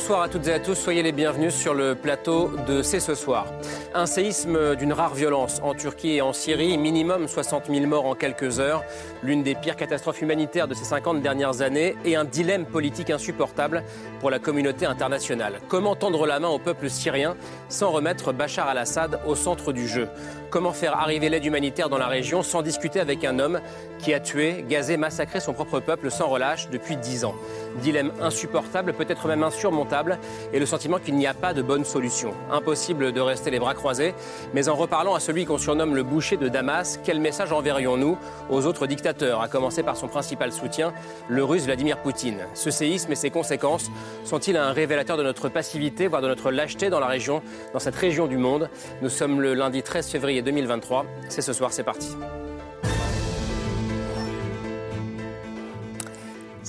Bonsoir à toutes et à tous, soyez les bienvenus sur le plateau de C'est ce soir. Un séisme d'une rare violence en Turquie et en Syrie, minimum 60 000 morts en quelques heures, l'une des pires catastrophes humanitaires de ces 50 dernières années et un dilemme politique insupportable pour la communauté internationale. Comment tendre la main au peuple syrien sans remettre Bachar al-Assad au centre du jeu? Comment faire arriver l'aide humanitaire dans la région sans discuter avec un homme qui a tué, gazé, massacré son propre peuple sans relâche depuis 10 ans? Dilemme insupportable, peut-être même insurmontable, et le sentiment qu'il n'y a pas de bonne solution. Impossible de rester les bras croisés, mais en reparlant à celui qu'on surnomme le boucher de Damas, quel message enverrions-nous aux autres dictateurs, à commencer par son principal soutien, le russe Vladimir Poutine? Ce séisme et ses conséquences sont-ils un révélateur de notre passivité, voire de notre lâcheté dans la région, dans cette région du monde? Nous sommes le lundi 13 février 2023. C'est ce soir, c'est parti.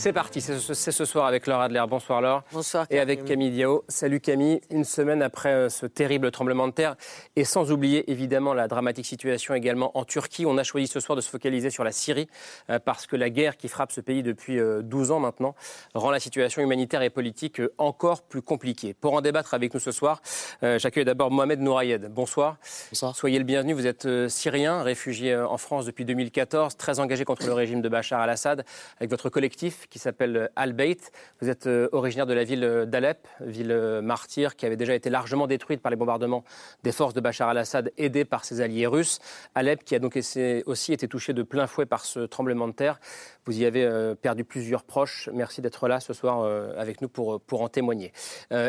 C'est parti, c'est ce, soir avec Laure Adler. Bonsoir Laure. Bonsoir. Et avec Camille Diao. Salut Camille. Une semaine après euh, ce terrible tremblement de terre et sans oublier évidemment la dramatique situation également en Turquie, on a choisi ce soir de se focaliser sur la Syrie euh, parce que la guerre qui frappe ce pays depuis 12 euh, ans maintenant rend la situation humanitaire et politique encore plus compliquée. Pour en débattre avec nous ce soir, j'accueille d'abord Mohamed Nourayed. Bonsoir. Bonsoir. Soyez le bienvenu. Vous êtes syrien, réfugié en France depuis 2014, très engagé contre le régime de Bachar al-Assad avec votre collectif qui s'appelle Al-Bayt. Vous êtes euh, originaire de la ville d'Alep, ville euh, martyre qui avait déjà été largement détruite par les bombardements des forces de Bachar al-Assad aidées par ses alliés russes. Alep qui a donc aussi été touché de plein fouet par ce tremblement de terre. Vous y avez euh, perdu plusieurs proches. Merci d'être là ce soir avec nous pour, pour en témoigner.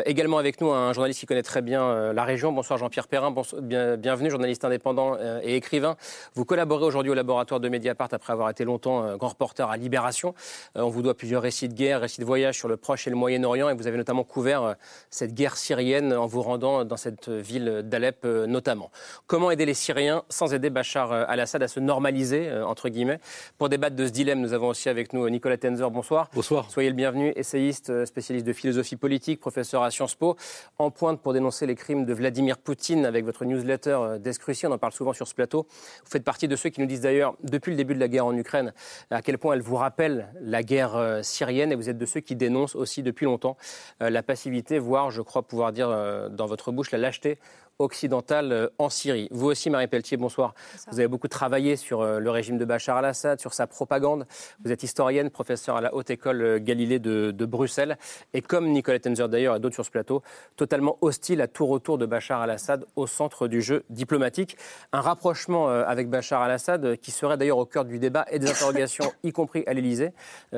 également avec nous un journaliste qui connaît très bien la région. Bonsoir Jean-Pierre Perrin. bienvenue, journaliste indépendant et écrivain. Vous collaborez aujourd'hui au laboratoire de Mediapart après avoir été longtemps grand reporter à Libération. on vous doit plusieurs récits de guerre, récits de voyage sur le Proche et le Moyen-Orient, et vous avez notamment couvert euh, cette guerre syrienne en vous rendant dans cette ville d'Alep euh, notamment. Comment aider les Syriens sans aider Bachar euh, al-Assad à se normaliser, entre guillemets? Pour débattre de ce dilemme, nous avons aussi avec nous Nicolas Tenzer. Bonsoir. Bonsoir. Soyez le bienvenu, essayiste, spécialiste de philosophie politique, professeur à Sciences Po, en pointe pour dénoncer les crimes de Vladimir Poutine avec votre newsletter Descruci. On en parle souvent sur ce plateau. Vous faites partie de ceux qui nous disent d'ailleurs, depuis le début de la guerre en Ukraine, à quel point elle vous rappelle la guerre euh, syrienne et vous êtes de ceux qui dénoncent aussi depuis longtemps euh, la passivité, voire, je crois pouvoir dire euh, dans votre bouche, la lâcheté occidentale euh, en Syrie. Vous aussi, Marie Pelletier, bonsoir. Vous avez beaucoup travaillé sur euh, le régime de Bachar al-Assad, sur sa propagande. Vous êtes historienne, professeure à la Haute École euh, Galilée de, Bruxelles. Et comme Nicolas Tenzer d'ailleurs et d'autres sur ce plateau, totalement hostile à tout retour de Bachar al-Assad au centre du jeu diplomatique. Un rapprochement avec Bachar al-Assad qui serait d'ailleurs au cœur du débat et des interrogations, y compris à l'Élysée,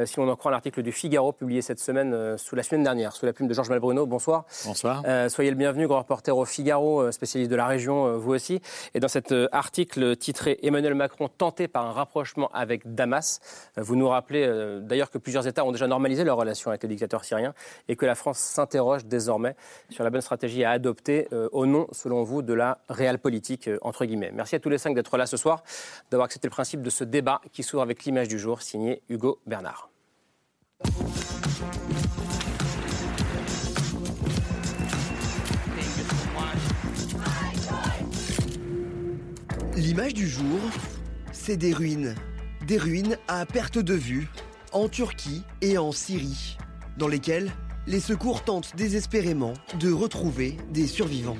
si on en croit l'article du Figaro publié cette semaine, sous la semaine dernière, sous la plume de Georges Malbruno. Bonsoir. Bonsoir. soyez le bienvenu, grand reporter au Figaro euh, spécialiste de la région, euh, vous aussi. Et dans cet euh, article titré Emmanuel Macron tenté par un rapprochement avec Damas, vous nous rappelez d'ailleurs que plusieurs États ont déjà normalisé leur relation avec le dictateur syrien et que la France s'interroge désormais sur la bonne stratégie à adopter au nom, selon vous, de la réelle politique, entre guillemets. Merci à tous les cinq d'être là ce soir, d'avoir accepté le principe de ce débat qui s'ouvre avec l'image du jour, signé Hugo Bernard. L'image du jour, c'est des ruines. Des ruines à perte de vue, en Turquie et en Syrie, dans lesquelles les secours tentent désespérément de retrouver des survivants.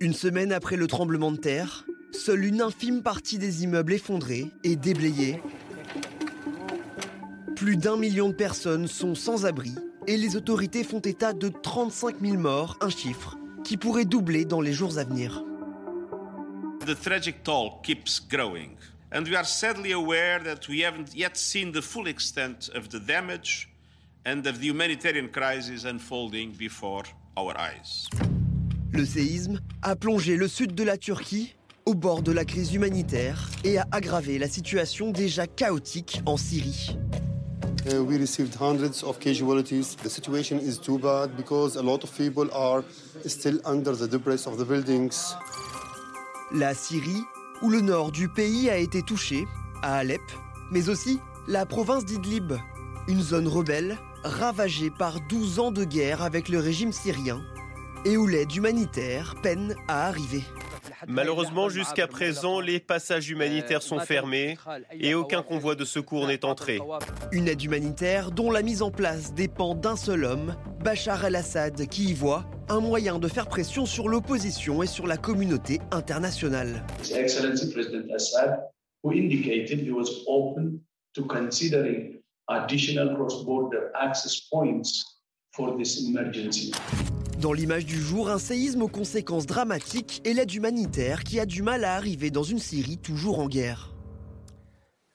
Une semaine après le tremblement de terre, seule une infime partie des immeubles effondrés et déblayés plus d'un million de personnes sont sans abri et les autorités font état de 35 000 morts, un chiffre qui pourrait doubler dans les jours à venir. The tragic toll keeps growing, and we are sadly aware that we haven't yet seen the full extent of the damage and of the humanitarian crisis unfolding before our eyes. Le séisme a plongé le sud de la Turquie au bord de la crise humanitaire et a aggravé la situation déjà chaotique en Syrie. Uh, we received hundreds of casualties. The situation is too bad because a lot of people are still under the debris of the buildings. La Syrie, où le nord du pays a été touché, à Alep, mais aussi la province d'Idlib, une zone rebelle ravagée par 12 ans de guerre avec le régime syrien et où l'aide humanitaire peine à arriver. Malheureusement, jusqu'à présent, les passages humanitaires sont fermés et aucun convoi de secours n'est entré. Une aide humanitaire dont la mise en place dépend d'un seul homme, Bachar el-Assad, qui y voit un moyen de faire pression sur l'opposition et sur la communauté internationale. His Excellency President Assad, who indicated he was open to considering additional cross-border access points for this emergency. Dans l'image du jour, un séisme aux conséquences dramatiques et l'aide humanitaire qui a du mal à arriver dans une Syrie toujours en guerre.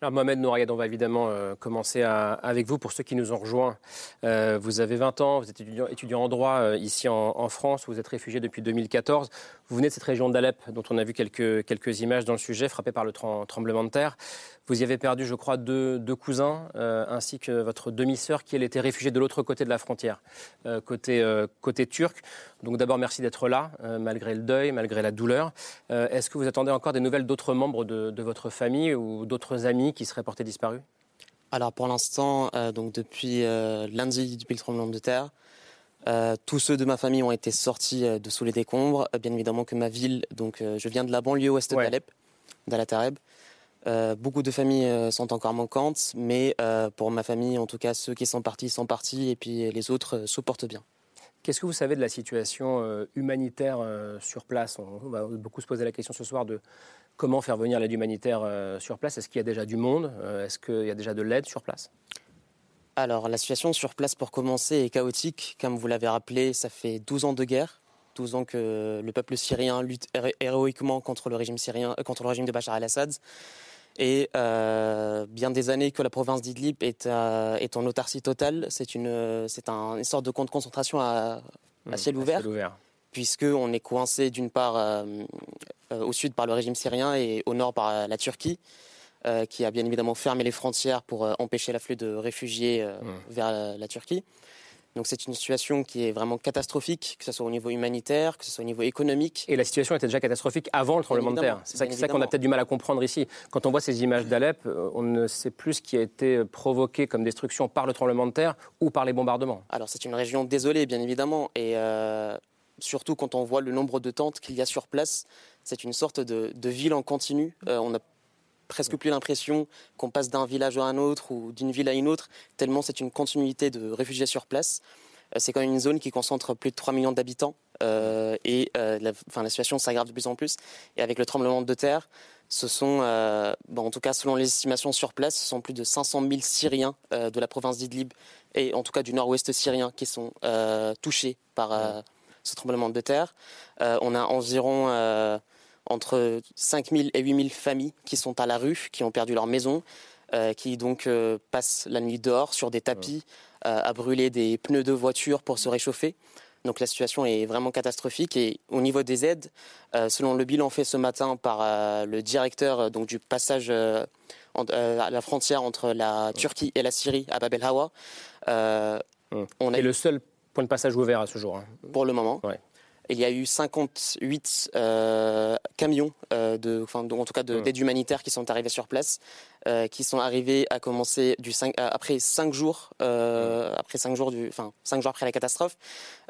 Alors Mohamed Nouriad, on va évidemment euh, commencer à- avec vous. Pour ceux qui nous ont rejoints, Euh, vous avez 20 ans, vous êtes étudiant, étudiant en droit euh, ici en, en France, vous êtes réfugié depuis 2014. Vous venez de cette région d'Alep, dont on a vu quelques, quelques images dans le sujet, frappée par le trem- tremblement de terre. Vous y avez perdu, je crois, deux, deux cousins, euh, ainsi que votre demi-sœur, qui elle était réfugiée de l'autre côté de la frontière, euh, côté, euh, côté turc. Donc d'abord, merci d'être là, malgré le deuil, malgré la douleur. Est-ce que vous attendez encore des nouvelles d'autres membres de, de votre famille ou d'autres amis qui seraient portés disparus? Alors pour l'instant, euh, donc depuis euh, lundi, depuis le tremblement de terre, euh, tous ceux de ma famille ont été sortis de sous les décombres. Bien évidemment que ma ville, donc je viens de la banlieue ouest Ouais. d'Alep, d'Alatareb. Euh, beaucoup de familles euh, sont encore manquantes, mais euh, pour ma famille, en tout cas, ceux qui sont partis sont partis et puis les autres euh, se portent bien. Qu'est-ce que vous savez de la situation humanitaire sur place? On, va beaucoup se poser la question ce soir de comment faire venir l'aide humanitaire sur place. Est-ce qu'il y a déjà du monde? Est-ce qu'il y a déjà de l'aide sur place? Alors, la situation sur place, pour commencer, est chaotique. Comme vous l'avez rappelé, ça fait 12 ans de guerre. 12 ans que le peuple syrien lutte hé- héroïquement contre le régime, syrien, euh, contre le régime de Bachar el-Assad. Et euh, bien des années que la province d'Idlib est, euh, est en autarcie totale. C'est une, c'est un- une sorte de camp de concentration à, à ciel À ouvert ciel ouvert. puisqu'on est coincé d'une part euh, au sud par le régime syrien et au nord par la Turquie, qui a bien évidemment fermé les frontières pour empêcher l'afflux de réfugiés euh, vers la Turquie. Donc c'est une situation qui est vraiment catastrophique, que ce soit au niveau humanitaire, que ce soit au niveau économique. Et la situation était déjà catastrophique avant le tremblement de terre. C'est ça, qu'on a peut-être du mal à comprendre ici. Quand on voit ces images d'Alep, euh, on ne sait plus ce qui a été provoqué comme destruction par le tremblement de terre ou par les bombardements. Alors c'est une région désolée, bien évidemment, et euh, surtout quand on voit le nombre de tentes qu'il y a sur place, c'est une sorte de, de ville en continu. Euh, on a presque plus l'impression qu'on passe d'un village à un autre ou d'une ville à une autre, tellement c'est une continuité de réfugiés sur place. Euh, c'est quand même une zone qui concentre plus de 3 millions d'habitants euh, et euh, la, enfin, la situation s'aggrave de plus en plus. Et avec le tremblement de terre, ce sont, euh, bon, en tout cas selon les estimations sur place, ce sont plus de 500 000 Syriens de la province d'Idlib et en tout cas du nord-ouest syrien qui sont touchés par ce tremblement de terre. On a environ entre 5 000 et 8 000 familles qui sont à la rue, qui ont perdu leur maison, euh, qui donc euh, passent la nuit dehors sur des tapis euh, à brûler des pneus de voiture pour se réchauffer. Donc la situation est vraiment catastrophique et au niveau des aides, selon le bilan fait ce matin par le directeur donc du passage en- à la frontière entre la Turquie et la Syrie à Bab el Hawa, euh, on a eu le seul point de passage ouvert à ce jour. hein. pour le moment. Ouais. Il y a eu 58 euh, camions, euh, de, enfin, donc en tout cas de- Ouais. d'aide humanitaire qui sont arrivés sur place, euh, qui sont arrivés à commencer du après cinq jours, après cinq jours, du, enfin cinq jours après la catastrophe,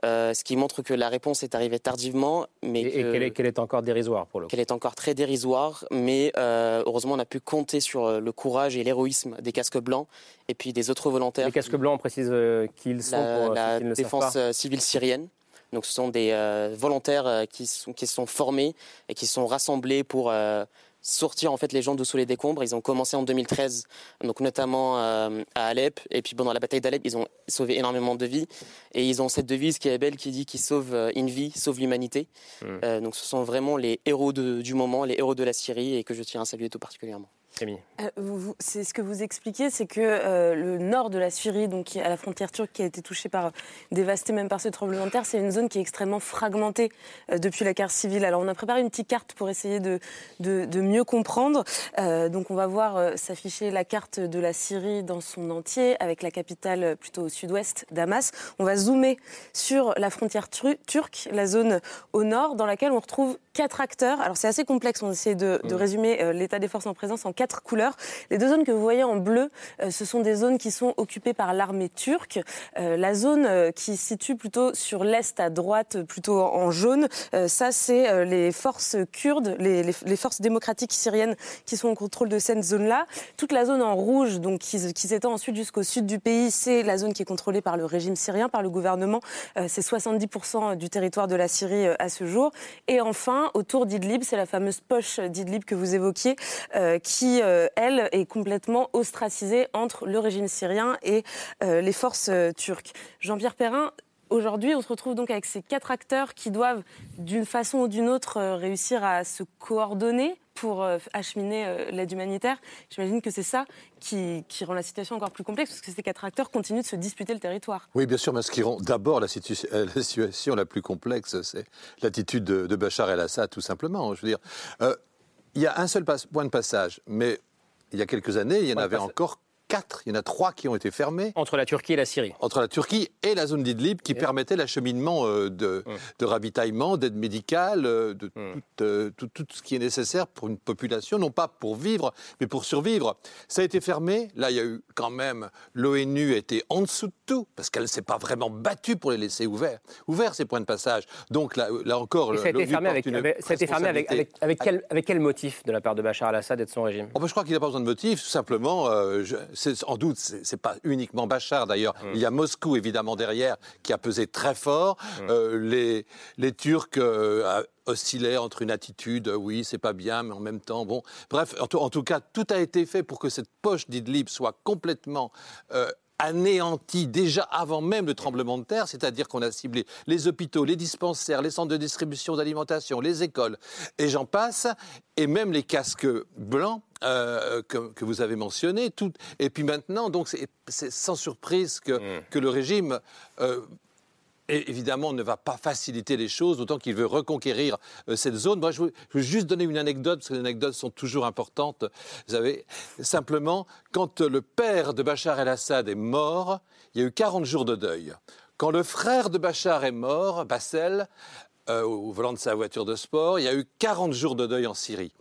ce qui montre que la réponse est arrivée tardivement, mais Et, et que- qu'elle est, encore dérisoire pour le qu'elle est encore très dérisoire, mais heureusement on a pu compter sur le courage et l'héroïsme des casques blancs et puis des autres volontaires. Les casques blancs, on précise euh, qui ils sont la, pour la ceux qui ne le savent défense pas. civile syrienne. Donc ce sont des euh, volontaires euh, qui, sont, qui sont formés et qui sont rassemblés pour euh, sortir en fait les gens de sous les décombres. Ils ont commencé en 2013, donc notamment euh, à Alep et puis pendant la bataille d'Alep, ils ont sauvé énormément de vies et ils ont cette devise qui est belle qui dit qui sauve une vie, sauve l'humanité. Mm. Euh, donc ce sont vraiment les héros de- du moment, les héros de la Syrie et que je tiens à saluer tout particulièrement. Euh, c'est ce que vous expliquez, c'est que euh, le nord de la Syrie, donc à la frontière turque, qui a été touché par, dévasté même par ce tremblement de terre, c'est une zone qui est extrêmement fragmentée depuis la guerre civile. Alors on a préparé une petite carte pour essayer de, de, mieux comprendre. donc on va voir s'afficher la carte de la Syrie dans son entier, avec la capitale plutôt au sud-ouest, Damas. On va zoomer sur la frontière turque, la zone au nord, dans laquelle on retrouve quatre acteurs. Alors c'est assez complexe, on essaie de, de résumer l'état des forces en présence en quatre couleurs. Les deux zones que vous voyez en bleu, euh, ce sont des zones qui sont occupées par l'armée turque. Euh, la zone euh, qui se situe plutôt sur l'est à droite, plutôt en jaune, ça c'est les forces kurdes, les, forces démocratiques syriennes qui sont au contrôle de cette zone-là. Toute la zone en rouge, donc qui, s'étend ensuite jusqu'au sud du pays, c'est la zone qui est contrôlée par le régime syrien, par le gouvernement. c'est 70% du territoire de la Syrie à ce jour. Et enfin, autour d'Idlib, c'est la fameuse poche d'Idlib que vous évoquiez, qui euh, elle, est complètement ostracisée entre le régime syrien et euh, les forces euh, turques. Jean-Pierre Perrin, Aujourd'hui, on se retrouve donc avec ces quatre acteurs qui doivent, d'une façon ou d'une autre, réussir à se coordonner pour acheminer l'aide humanitaire. J'imagine que c'est ça qui, rend la situation encore plus complexe, parce que ces quatre acteurs continuent de se disputer le territoire. Oui, bien sûr, mais ce qui rend d'abord la, situation la plus complexe, c'est l'attitude de, Bachar el-Assad, tout simplement. Je veux dire, il y a un seul point de passage, mais il y a quelques années, il y en avait encore quatre, il y en a trois qui ont été fermés. Entre la Turquie et la Syrie. Entre la Turquie et la zone d'Idlib qui permettait l'acheminement euh, de, hum. de, ravitaillement, d'aide médicale, euh, de hum. euh, tout, tout, ce qui est nécessaire pour une population, non pas pour vivre, mais pour survivre. Ça a été fermé. Là, il y a eu quand même, l'ONU était en dessous de tout, parce qu'elle ne s'est pas vraiment battue pour les laisser ouverts. Ouverts, ces points de passage. Donc là, là encore... ça a été fermé, avec, ça a été fermé avec, avec, quel, avec, quel, motif de la part de Bachar al-Assad et de son régime? Oh, ben, Je crois qu'il n'a pas besoin de motif, tout simplement en doute, c'est pas uniquement Bachar d'ailleurs. Mm. Il y a Moscou évidemment derrière qui a pesé très fort. Mm. Euh, les, les Turcs euh, oscillaient entre une attitude, oui, c'est pas bien, mais en même temps, bon. Bref, en tout, cas, tout a été fait pour que cette poche d'Idlib soit complètement euh, anéanti déjà avant même le tremblement de terre, c'est-à-dire qu'on a ciblé les hôpitaux, les dispensaires, les centres de distribution d'alimentation, les écoles, et j'en passe, et même les casques blancs euh, que, vous avez mentionnés. Tout, et puis maintenant, donc c'est sans surprise que, mmh. que le régime euh, et évidemment, ne va pas faciliter les choses, d'autant qu'il veut reconquérir euh, cette zone. Moi, je veux, juste donner une anecdote, parce que les anecdotes sont toujours importantes. Vous savez, simplement, quand le père de Bachar el-Assad est mort, il y a eu 40 jours de deuil. Quand le frère de Bachar est mort, Bassel, euh, au volant de sa voiture de sport, il y a eu 40 jours de deuil en Syrie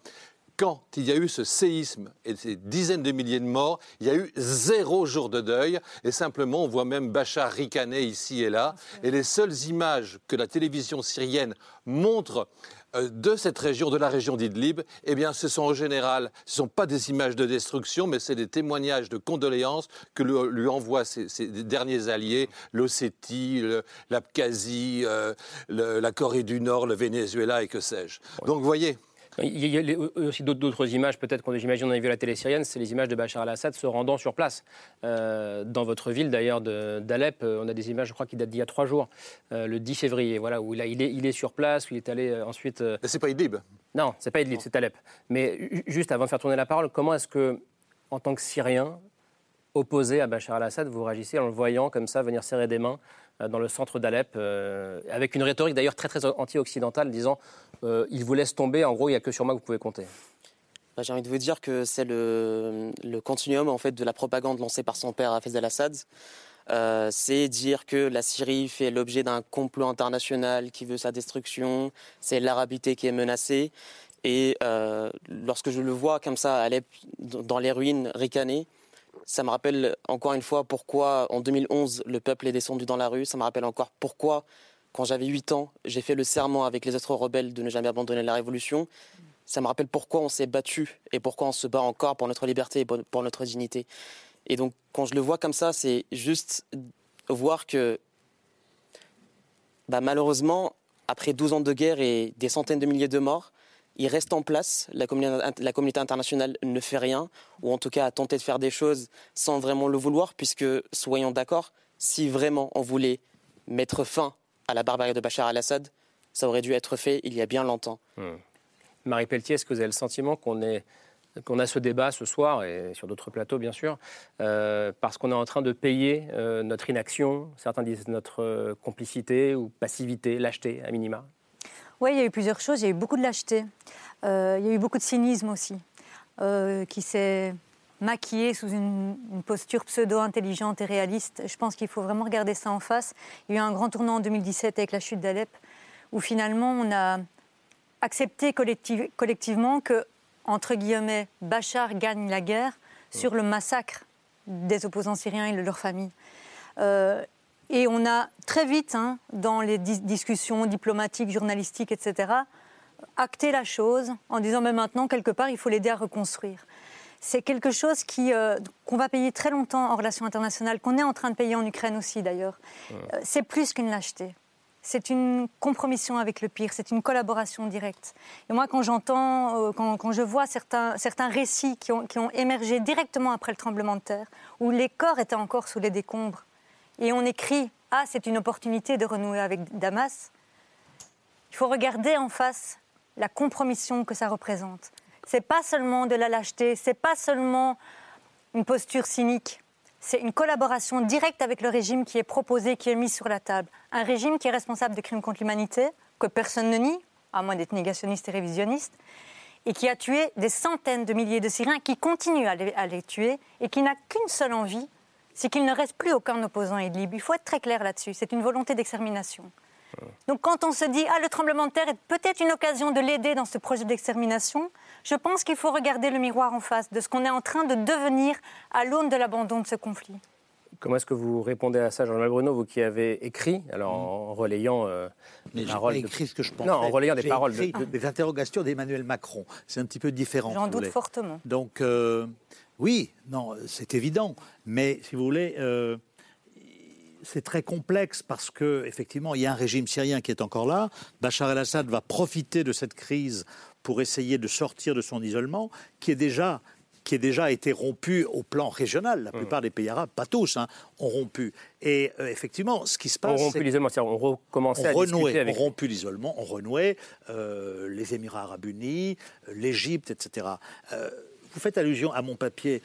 quand il y a eu ce séisme et ces dizaines de milliers de morts, il y a eu zéro jour de deuil. Et simplement, on voit même Bachar ricaner ici et là. Et les seules images que la télévision syrienne montre euh, de cette région, de la région d'Idlib, eh bien, ce sont en général, ce ne sont pas des images de destruction, mais c'est des témoignages de condoléances que lui, envoient ses, derniers alliés, l'Ossétie, l'Abkhazie, euh, la Corée du Nord, le Venezuela et que sais-je. Donc, vous voyez, il y a aussi d'autres images, peut-être qu'on j'imagine on a vu la télé syrienne, c'est les images de Bachar al-Assad se rendant sur place. Euh, dans votre ville d'ailleurs d'Alep, euh, on a des images, je crois, qui datent d'il y a trois jours, euh, le 10 février, voilà, où il, est, il est sur place, où il est allé ensuite. C'est pas Idlib Non, c'est pas Idlib, c'est Alep. Mais juste avant de faire tourner la parole, comment est-ce que, en tant que Syrien, opposé à Bachar al-Assad, vous réagissez en le voyant comme ça venir serrer des mains euh, dans le centre d'Alep, euh, avec une rhétorique d'ailleurs très très anti-occidentale, disant euh, il vous laisse tomber, en gros il n'y a que sur moi que vous pouvez compter. Bah, j'ai envie de vous dire que c'est le, continuum en fait de la propagande lancée par son père Hafez al-Assad. c'est dire que la Syrie fait l'objet d'un complot international qui veut sa destruction, c'est l'arabité qui est menacée. Et lorsque je le vois comme ça, Alep, dans les ruines ricanées, ça me rappelle encore une fois pourquoi en 2011 le peuple est descendu dans la rue. Ça me rappelle encore pourquoi, quand j'avais 8 ans, j'ai fait le serment avec les autres rebelles de ne jamais abandonner la révolution. Ça me rappelle pourquoi on s'est battu et pourquoi on se bat encore pour notre liberté et pour notre dignité. Et donc, quand je le vois comme ça, c'est juste voir que, bah, malheureusement, après 12 ans de guerre et des centaines de milliers de morts, il reste en place, la communauté, internationale ne fait rien, ou en tout cas a tenté de faire des choses sans vraiment le vouloir, puisque, soyons d'accord, si vraiment on voulait mettre fin à la barbarie de Bachar al-Assad, ça aurait dû être fait il y a bien longtemps. Hmm. Marie Pelletier, est-ce que vous avez le sentiment qu'on est qu'on a ce débat ce soir et sur d'autres plateaux, bien sûr, euh, parce qu'on est en train de payer euh, notre inaction, certains disent notre complicité ou passivité, lâcheté à minima? Oui, il y a eu plusieurs choses. Il y a eu beaucoup de lâcheté. il y a eu beaucoup de cynisme aussi, qui s'est maquillé sous une, posture pseudo-intelligente et réaliste. Je pense qu'il faut vraiment regarder ça en face. Il y a eu un grand tournant en 2017 avec la chute d'Alep, où finalement on a accepter collectivement que, entre guillemets, Bachar gagne la guerre sur le massacre des opposants syriens et de leurs familles. Euh, et on a très vite, hein, dans les discussions diplomatiques, journalistiques, etc., acté la chose en disant mais maintenant, quelque part, il faut l'aider à reconstruire. C'est quelque chose euh, qu'on va payer très longtemps en relations internationales, qu'on est en train de payer en Ukraine aussi d'ailleurs. Euh, c'est plus qu'une lâcheté c'est une compromission avec le pire, c'est une collaboration directe. Et moi, quand j'entends, euh, quand, je vois certains, certains récits qui ont, qui ont, émergé directement après le tremblement de terre, où les corps étaient encore sous les décombres, et on écrit Ah, c'est une opportunité de renouer avec Damas, il faut regarder en face la compromission que ça représente. C'est pas seulement de la lâcheté, c'est pas seulement une posture cynique, c'est une collaboration directe avec le régime qui est proposé, qui est mis sur la table. Un régime qui est responsable de crimes contre l'humanité, que personne ne nie, à moins d'être négationniste et révisionniste, et qui a tué des centaines de milliers de Syriens, qui continue à les, tuer, et qui n'a qu'une seule envie, c'est qu'il ne reste plus aucun opposant et libre. Il faut être très clair là-dessus. C'est une volonté d'extermination. Donc quand on se dit, ah, le tremblement de terre est peut-être une occasion de l'aider dans ce projet d'extermination, je pense qu'il faut regarder le miroir en face de ce qu'on est en train de devenir à l'aune de l'abandon de ce conflit. Comment est-ce que vous répondez à ça, Jean-Noël Bruno, vous qui avez écrit, alors en relayant euh, Mais les paroles. Pas écrit ce que je pensais. Non, en relayant des paroles. Écrit Des interrogations d'Emmanuel Macron. C'est un petit peu différent. J'en doute fortement. Donc, euh, oui, non, c'est évident. Mais si vous voulez, euh, c'est très complexe parce que effectivement, il y a un régime syrien qui est encore là. Bachar el-Assad va profiter de cette crise pour essayer de sortir de son isolement, qui est déjà qui est déjà été rompu au plan régional. La mmh. plupart des pays arabes, pas tous, hein, ont rompu. Et euh, effectivement, ce qui se passe, on rompu l'isolement, on recommençait à renouait, avec... on rompu l'isolement, on renouait euh, les Émirats arabes unis, euh, l'Égypte, etc. vous faites allusion à mon papier.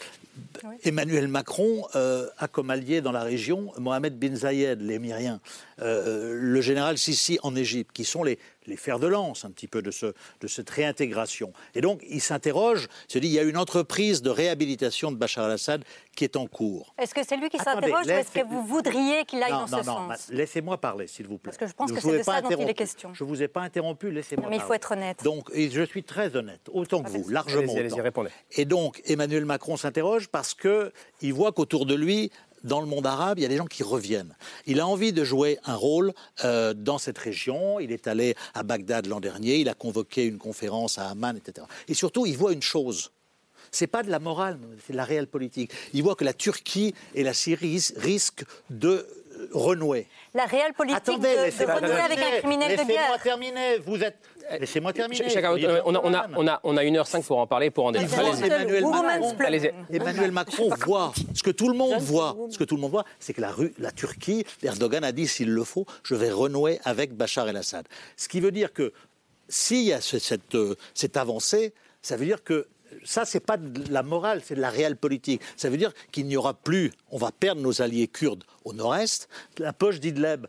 Emmanuel Macron euh, a comme allié dans la région Mohamed bin Zayed, l'émirien, euh, le général Sisi en Égypte, qui sont les, les fers de lance un petit peu de, ce, de cette réintégration. Et donc, il s'interroge, il se dit, il y a une entreprise de réhabilitation de Bachar al-Assad qui est en cours. Est-ce que c'est lui qui s'interroge ou est-ce que vous voudriez qu'il aille dans ce sens Non, laissez-moi parler, s'il vous plaît. Parce que je pense que c'est de ça dont il est question. Je ne vous ai pas interrompu, laissez-moi Mais il faut être honnête. Donc, et je suis très honnête, autant que vous, largement allez -y, répondez. Et donc, Emmanuel Macron s'interroge parce qu'il voit qu'autour de lui, dans le monde arabe, il y a des gens qui reviennent. Il a envie de jouer un rôle euh, dans cette région. Il est allé à Bagdad l'an dernier, il a convoqué une conférence à Amman, etc. Et surtout, il voit une chose. C'est pas de la morale, c'est de la réelle politique. Il voit que la Turquie et la Syrie risquent de renouer. La réelle politique Attendez, de, de renouer avec un criminel de guerre. Laissez-moi terminer. Vous êtes Laissez-moi terminer. on, a, on, a, on, a, on a 1h05 pour en parler, pour en débattre. Emmanuel, Macron, Emmanuel Macron voit, ce que tout le monde voit, ce que tout le monde voit, c'est que la, rue, la Turquie, Erdogan a dit s'il le faut, je vais renouer avec Bachar el-Assad. Ce qui veut dire que s'il y a cette, euh, cette avancée, ça veut dire que ça, c'est pas de la morale, c'est de la réelle politique. Ça veut dire qu'il n'y aura plus, on va perdre nos alliés kurdes au nord-est. La poche d'Idleb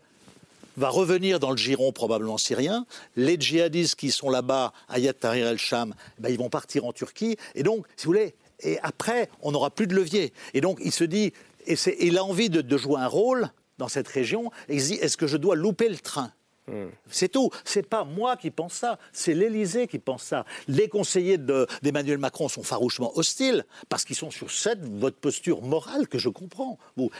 va revenir dans le giron probablement syrien. Les djihadistes qui sont là-bas, Ayat Tahrir el-Sham, ben, ils vont partir en Turquie. Et donc, si vous voulez, et après, on n'aura plus de levier. Et donc, il se dit, et il a envie de, de jouer un rôle dans cette région, et il se dit, est-ce que je dois louper le train? C'est tout. C'est pas moi qui pense ça, c'est l'Élysée qui pense ça. Les conseillers d'Emmanuel Macron sont farouchement hostiles parce qu'ils sont sur cette votre posture morale que je comprends.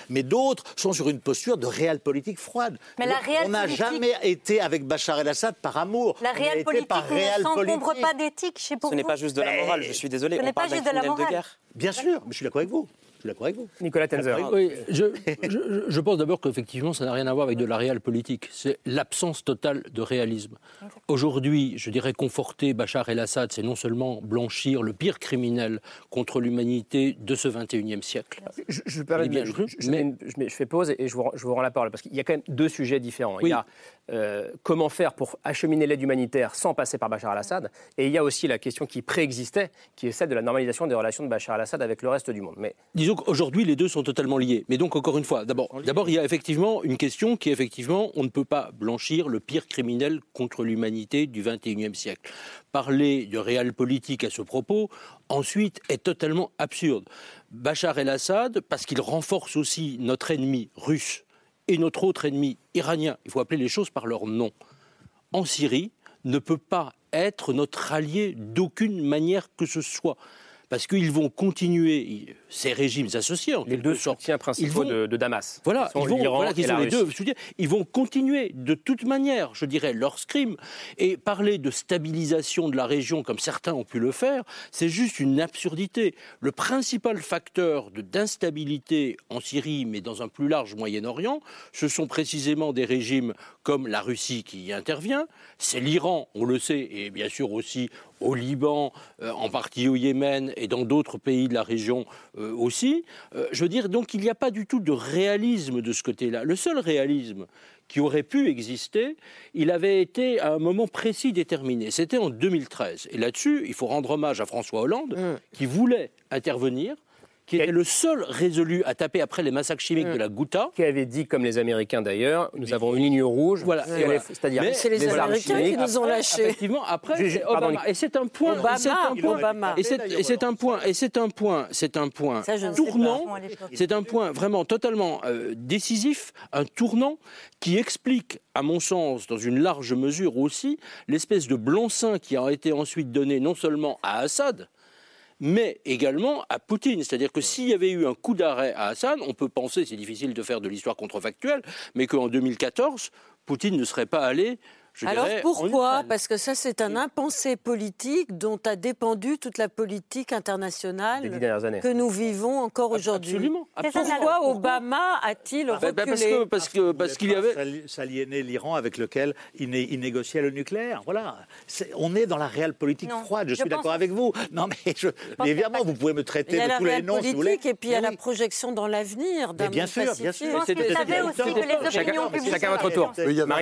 Mais d'autres sont sur une posture de réelle politique froide. Mais la on n'a jamais été avec Bachar el-Assad par amour. La réelle politique ne s'encombre pas d'éthique chez Ce n'est pas juste de la morale. Je suis désolé. Ce n'est pas juste de la morale. De guerre. Bien sûr, mais je suis d'accord avec vous. Suis d'accord avec vous. Nicolas Tenzer. Oui, je, je, je pense d'abord qu'effectivement, ça n'a rien à voir avec de la réelle politique. C'est l'absence totale de réalisme. Aujourd'hui, je dirais conforter Bachar el-Assad, c'est non seulement blanchir le pire criminel contre l'humanité de ce 21e siècle. Je, je, permets- bien je- je- je mais- mets une- je mets- je fais pause et je vous, je vous rends la parole parce qu'il y a quand même deux sujets différents. Il y a euh, comment faire pour acheminer l'aide humanitaire sans passer par Bachar al-Assad et il y a aussi la question qui préexistait, qui est celle de la normalisation des relations de Bachar al-Assad avec le reste du monde. Mais Disons qu'aujourd'hui, les deux sont totalement liés. Mais donc, encore une fois, d'abord, d'abord, il y a effectivement une question qui est effectivement, on ne peut pas blanchir le pire criminel contre l'humanité du 21e siècle. Parler de réel politique à ce propos, ensuite, est totalement absurde. Bachar el-Assad, parce qu'il renforce aussi notre ennemi russe et notre autre ennemi iranien, il faut appeler les choses par leur nom, en Syrie, ne peut pas être notre allié d'aucune manière que ce soit. Parce qu'ils vont continuer, ces régimes associés, en les deux sorte, soutiens principaux vont- de, de Damas. voilà, ils vont, voilà, qui sont les deux soutiens. Ils vont continuer de toute manière, je dirais, leur scrime. Et parler de stabilisation de la région, comme certains ont pu le faire, c'est juste une absurdité. Le principal facteur d'instabilité en Syrie, mais dans un plus large Moyen-Orient, ce sont précisément des régimes comme la Russie qui y intervient. C'est l'Iran, on le sait, et bien sûr aussi au Liban, euh, en partie au Yémen et dans d'autres pays de la région euh, aussi. Euh, je veux dire, donc il n'y a pas du tout de réalisme de ce côté-là. Le seul réalisme qui aurait pu exister, il avait été à un moment précis déterminé. C'était en 2013. Et là-dessus, il faut rendre hommage à François Hollande, qui voulait intervenir, qui était le seul résolu à taper après les massacres chimiques de la Ghouta. Qui avait dit, comme les Américains d'ailleurs, nous avons une ligne rouge, Voilà, c'est-à-dire C'est les Américains qui nous ont lâchés. Effectivement, après, Obama. Et c'est un point. Obama, et c'est un point-. Et c'est un point. Et c'est un point. C'est un point Ça, je ne sais tournant. C'est un point vraiment totalement euh, décisif, un tournant qui explique, à mon sens, dans une large mesure aussi, l'espèce de blanc-seing qui a été ensuite donné non seulement à Assad, mais également à Poutine. C'est-à-dire que s'il y avait eu un coup d'arrêt à Assad, on peut penser, c'est difficile de faire de l'histoire contrefactuelle, mais qu'en 2014, Poutine ne serait pas allé. Je Alors dirais, pourquoi? Parce que ça, c'est un impensé politique dont a dépendu toute la politique internationale que nous vivons encore aujourd'hui. Absolument. Pourquoi Obama a-t-il Bah, bah, reculé parce que parce que parce qu'il y avait S'ali- s'aliéner l'Iran avec lequel il, né- il négociait le nucléaire. Voilà. On est dans la réelle politique Non, froide. Je je suis pense- d'accord avec vous. Non, mais, je- mais évidemment, vous pouvez me traiter de la tous les noms si vous voulez. politique et puis il y a la projection dans l'avenir d'un bien monde sûr, bien pacifique. sûr. Savait c'était- aussi que les Chacun- opinions publiques. chacun votre tour. Oui, il y avait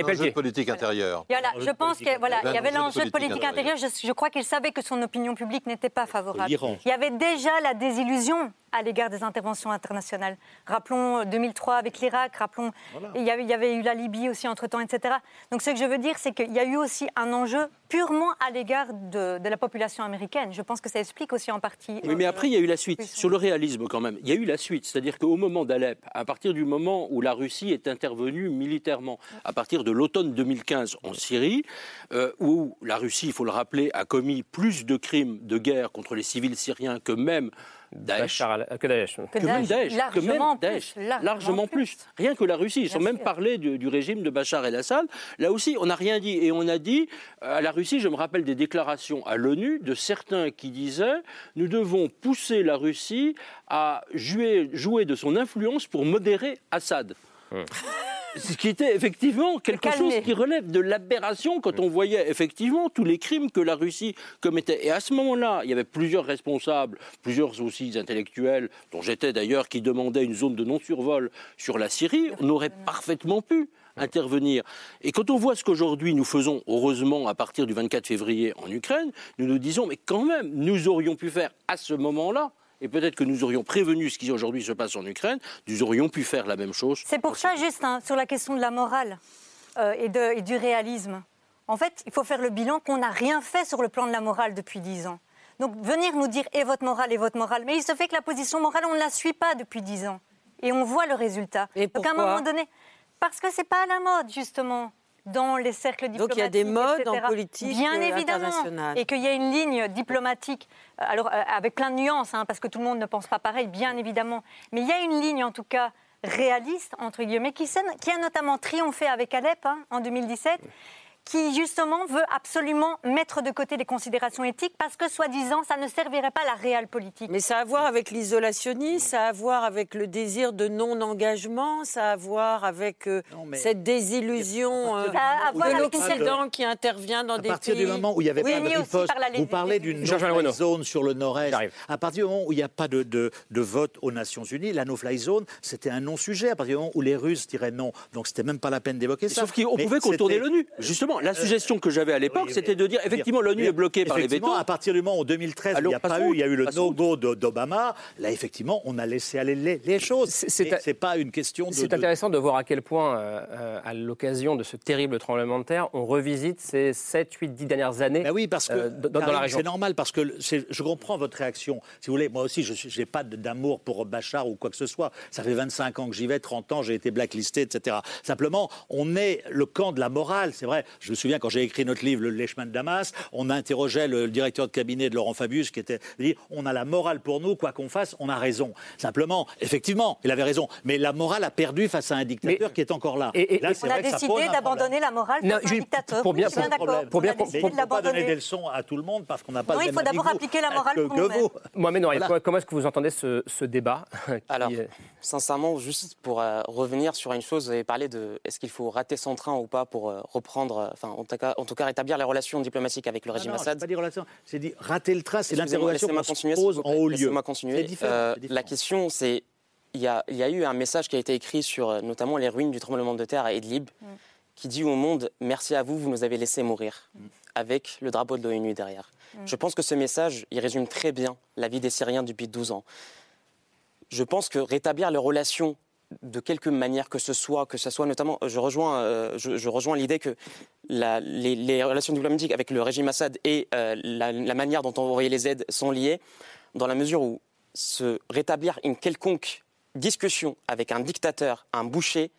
Je pense que voilà, il y avait l'enjeu de politique Politique intérieure. Je, je crois qu'il savait que son opinion publique n'était pas favorable. Il y avait déjà la désillusion à l'égard des interventions internationales. Rappelons euh, 2003 avec l'Irak, rappelons, il, y avait, il y avait eu la Libye aussi entre-temps, etc. Donc ce que je veux dire, c'est qu'il y a eu aussi un enjeu purement à l'égard de, de la population américaine. Je pense que ça explique aussi en partie. Oui, mais euh, après, il y a eu la suite. Sur le réalisme, quand même. Il y a eu la suite. C'est-à-dire qu'au moment d'Alep, à partir du moment où la Russie est intervenue militairement, à partir de l'automne 2015 en Syrie, euh, où la Russie, il faut le rappeler, a commis plus de crimes de guerre contre les civils syriens que même Daesh. Al- que Daesh. que que même Daesh, que même largement Daesh, plus, largement plus. Rien que la Russie, ils Bien ont même parlé du, du régime de Bachar el-Assad. Là aussi, on n'a rien dit. Et on a dit, euh, à la Russie, je me rappelle des déclarations à l'ONU de certains qui disaient, nous devons pousser la Russie à jouer, jouer de son influence pour modérer Assad. Ce qui était effectivement quelque chose qui relève de l'aberration quand on voyait effectivement tous les crimes que la Russie commettait. Et à ce moment-là, il y avait plusieurs responsables, plusieurs aussi intellectuels, dont j'étais d'ailleurs, qui demandaient une zone de non-survol sur la Syrie. On aurait parfaitement pu intervenir. Et quand on voit ce qu'aujourd'hui nous faisons, heureusement, à partir du 24 février en Ukraine, nous nous disons, mais quand même, nous aurions pu faire à ce moment-là, et peut-être que nous aurions prévenu ce qui aujourd'hui se passe en Ukraine, nous aurions pu faire la même chose. C'est pour ça, juste hein, sur la question de la morale euh, et, de- et du réalisme. En fait, il faut faire le bilan qu'on n'a rien fait sur le plan de la morale depuis dix ans. Donc venir nous dire et votre morale et votre morale, mais il se fait que la position morale, on ne la suit pas depuis dix ans. Et on voit le résultat. Et Donc à un moment donné, parce que c'est pas à la mode, justement. Dans les cercles Donc, diplomatiques. il y a des modes en politique, Bien euh, évidemment. Et qu'il y a une ligne diplomatique, euh, alors euh, avec plein de nuances, hein, parce que tout le monde ne pense pas pareil, bien évidemment. Mais il y a une ligne, en tout cas, réaliste, entre guillemets, qui, qui a notamment triomphé avec Alep hein, en 2017 qui justement veut absolument mettre de côté les considérations éthiques parce que soi-disant ça ne servirait pas à la réelle politique. Mais ça a à voir avec l'isolationnisme, ça a à voir avec le désir de non-engagement, ça a à voir avec euh, cette désillusion euh, de l'Occident qui intervient dans des pays... À partir du moment où il n'y avait pas de riposte, vous parlez d'une zone sur le nord-est. À partir du moment où il n'y a pas de, de, de, vote aux Nations Unies, la no-fly zone, c'était un non-sujet. À partir du moment où les Russes diraient non, donc c'était même pas la peine d'évoquer ça. Sauf qu'on pouvait contourner l'ONU. Justement, la suggestion que j'avais à l'époque, c'était de dire effectivement l'ONU est bloquée par les vétos. À partir du moment où en 2013, il n'y a pas eu, il y a eu le no-go d'Obama. Là, effectivement, on a laissé aller les, choses. C'est pas une question de. C'est intéressant de voir à quel point, euh, euh, à l'occasion de ce terrible tremblement de terre, on revisite ces 7, 8, 10 dernières années. Ben oui, parce que euh, dans, la région. C'est normal parce que je comprends votre réaction. Si vous voulez, moi aussi, je n'ai pas d'amour pour Bachar ou quoi que ce soit. Ça fait 25 ans que j'y vais, 30 ans, j'ai été blacklisté, etc. Simplement, on est le camp de la morale. C'est vrai. Je me souviens quand j'ai écrit notre livre, Le Lèchement de Damas, on interrogeait le, directeur de cabinet de Laurent Fabius qui était dit on a la morale pour nous, quoi qu'on fasse, on a raison. Simplement, effectivement, il avait raison. Mais la morale a perdu face à un dictateur qui est encore là. Et, là, on a décidé d'abandonner la morale pour un dictateur. Pour bien, pour, pour, pour bien, pour, pour, pas donner des leçons à tout le monde parce qu'on n'a pas. Non, il faut d'abord appliquer la morale pour nous-mêmes. Mohamed voilà. comment est-ce que vous entendez ce, ce débat Alors, sincèrement, juste pour euh, revenir sur une chose, vous avez parlé de est-ce qu'il faut rater son train ou pas pour euh, reprendre, euh, enfin, en tout, cas, en tout cas, rétablir les relations diplomatiques avec le régime Assad. C'est pas des relations, c'est dit rater le train, c'est l'interrogation qu'on se pose en haut lieu. Différent, La question, c'est il y, a, il y, a, eu un message qui a été écrit sur notamment les ruines du tremblement de terre à Idlib, mm. qui dit au monde merci à vous, vous nous avez laissé mourir, mm. avec le drapeau de l'ONU derrière. Mm. Je pense que ce message, il résume très bien la vie des Syriens depuis 12 ans. Je pense que rétablir les relations de quelque manière que ce soit, que ce soit notamment, je rejoins, euh, je, rejoins l'idée que les, relations diplomatiques avec le régime Assad et euh, la, la, manière dont on envoyait les aides sont liées, dans la mesure où se rétablir une quelconque discussion avec un dictateur, un boucher,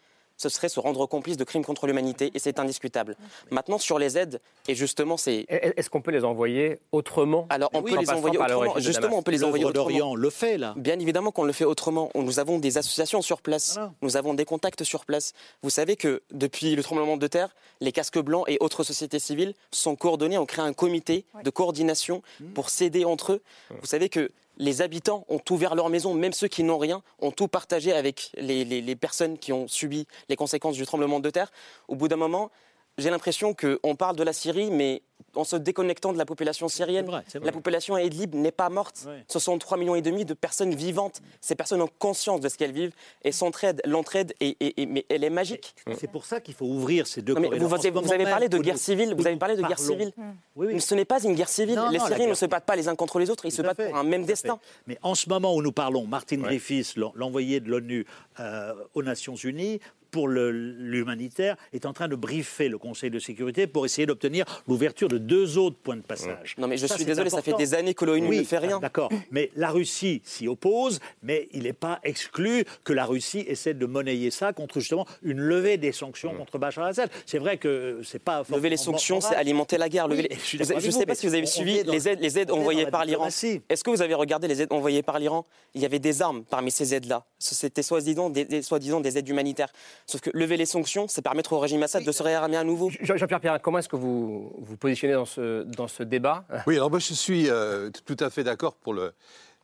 ce serait se rendre complice de crimes contre l'humanité et c'est indiscutable. Maintenant, sur les aides, et justement, c'est. Est-ce qu'on peut les envoyer autrement? Alors, on peut les envoyer autrement. Justement, on peut les envoyer autrement. d'Orient le fait, là. Bien évidemment qu'on le fait autrement. Nous avons des associations sur place. Voilà. Nous avons des contacts sur place. Vous savez que depuis le tremblement de terre, les casques blancs et autres sociétés civiles sont coordonnés, ont créé un comité de coordination pour s'aider entre eux. Vous savez que les habitants ont ouvert leur maison, même ceux qui n'ont rien, ont tout partagé avec les, les, personnes qui ont subi les conséquences du tremblement de terre. Au bout d'un moment, j'ai l'impression qu'on parle de la Syrie, mais en se déconnectant de la population syrienne. Vrai, vrai. La population à Idlib n'est pas morte. Ce sont 3 millions et demi de personnes vivantes. Ces personnes ont conscience de ce qu'elles vivent et s'entraident. L'entraide, est, est, est, mais elle est magique. C'est pour ça qu'il faut ouvrir ces deux non, mais vous, vous, avez, vous avez parlé de guerre civile. Vous avez parlé de guerre civile. Oui, oui. Ce n'est pas une guerre civile. Non, les non, Syriens ne se battent pas les uns contre les autres. Ils se battent pour un même destin. Mais en ce moment où nous parlons, Martin ouais. Griffiths, l'envoyé de l'ONU euh, aux Nations Unies, pour l'humanitaire est en train de briefer le Conseil de sécurité pour essayer d'obtenir l'ouverture de deux autres points de passage. Non mais je ça, suis désolé, ça fait des années que l'ONU oui, ne fait rien. D'accord, mais la Russie s'y oppose, mais il n'est pas exclu que la Russie essaie de monnayer ça contre justement une levée des sanctions mmh. contre Bachar al-Assad. C'est vrai que c'est pas lever les sanctions, c'est alimenter la guerre. Oui, les... Je ne sais pas si vous avez suivi les aides, les aides envoyées par l'Iran. Est-ce que vous avez regardé les aides envoyées par l'Iran? Il y avait des armes parmi ces aides-là. C'était soi-disant des, des, soi des aides humanitaires. Sauf que lever les sanctions, c'est permettre au régime Assad de se réarmer à nouveau. Jean-Pierre Pierre, comment est-ce que vous vous positionnez dans ce, dans ce débat? Oui, alors moi je suis euh, tout à fait d'accord pour le,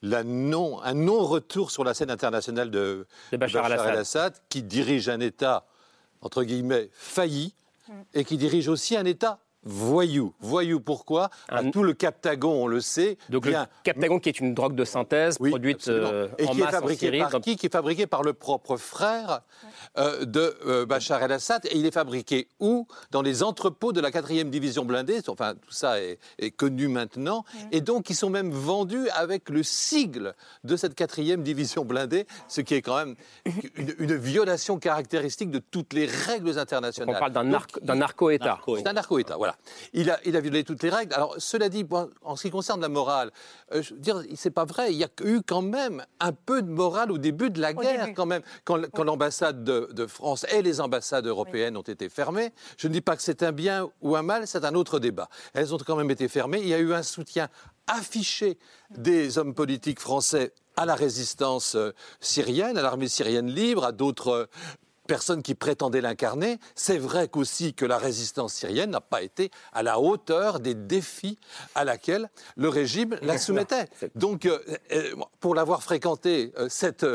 la non, un non-retour sur la scène internationale de, de Bachar, Bachar el-Assad, el qui dirige un État, entre guillemets, failli, mm. et qui dirige aussi un État voyou. Voyou pourquoi un... Tout le Captagon, on le sait. Donc le Captagon qui est une drogue de synthèse oui, produite euh, et en qui masse est fabriquée en Syrie, par qui? Qui est fabriqué par le propre frère euh, de euh, Bachar el-Assad. Et il est fabriqué où? Dans les entrepôts de la 4e division blindée. Enfin, tout ça est, est connu maintenant. Et donc, ils sont même vendus avec le sigle de cette 4e division blindée, ce qui est quand même une, une violation caractéristique de toutes les règles internationales. Donc on parle d'un narco, narco-État. Narco, C'est un narco-État, voilà. Il a, il a, violé toutes les règles. Alors, cela dit, bon, en ce qui concerne la morale, euh, je veux dire, c'est pas vrai. Il y a eu quand même un peu de morale au début de la guerre, quand même, quand, quand l'ambassade de, de, France et les ambassades européennes oui. ont été fermées. Je ne dis pas que c'est un bien ou un mal, c'est un autre débat. Elles ont quand même été fermées. Il y a eu un soutien affiché des hommes politiques français à la résistance euh, syrienne, à l'armée syrienne libre, à d'autres personne qui prétendait l'incarner. C'est vrai qu'aussi que la résistance syrienne n'a pas été à la hauteur des défis à laquelle le régime la soumettait. Donc, euh, euh, pour l'avoir fréquenté, euh, cette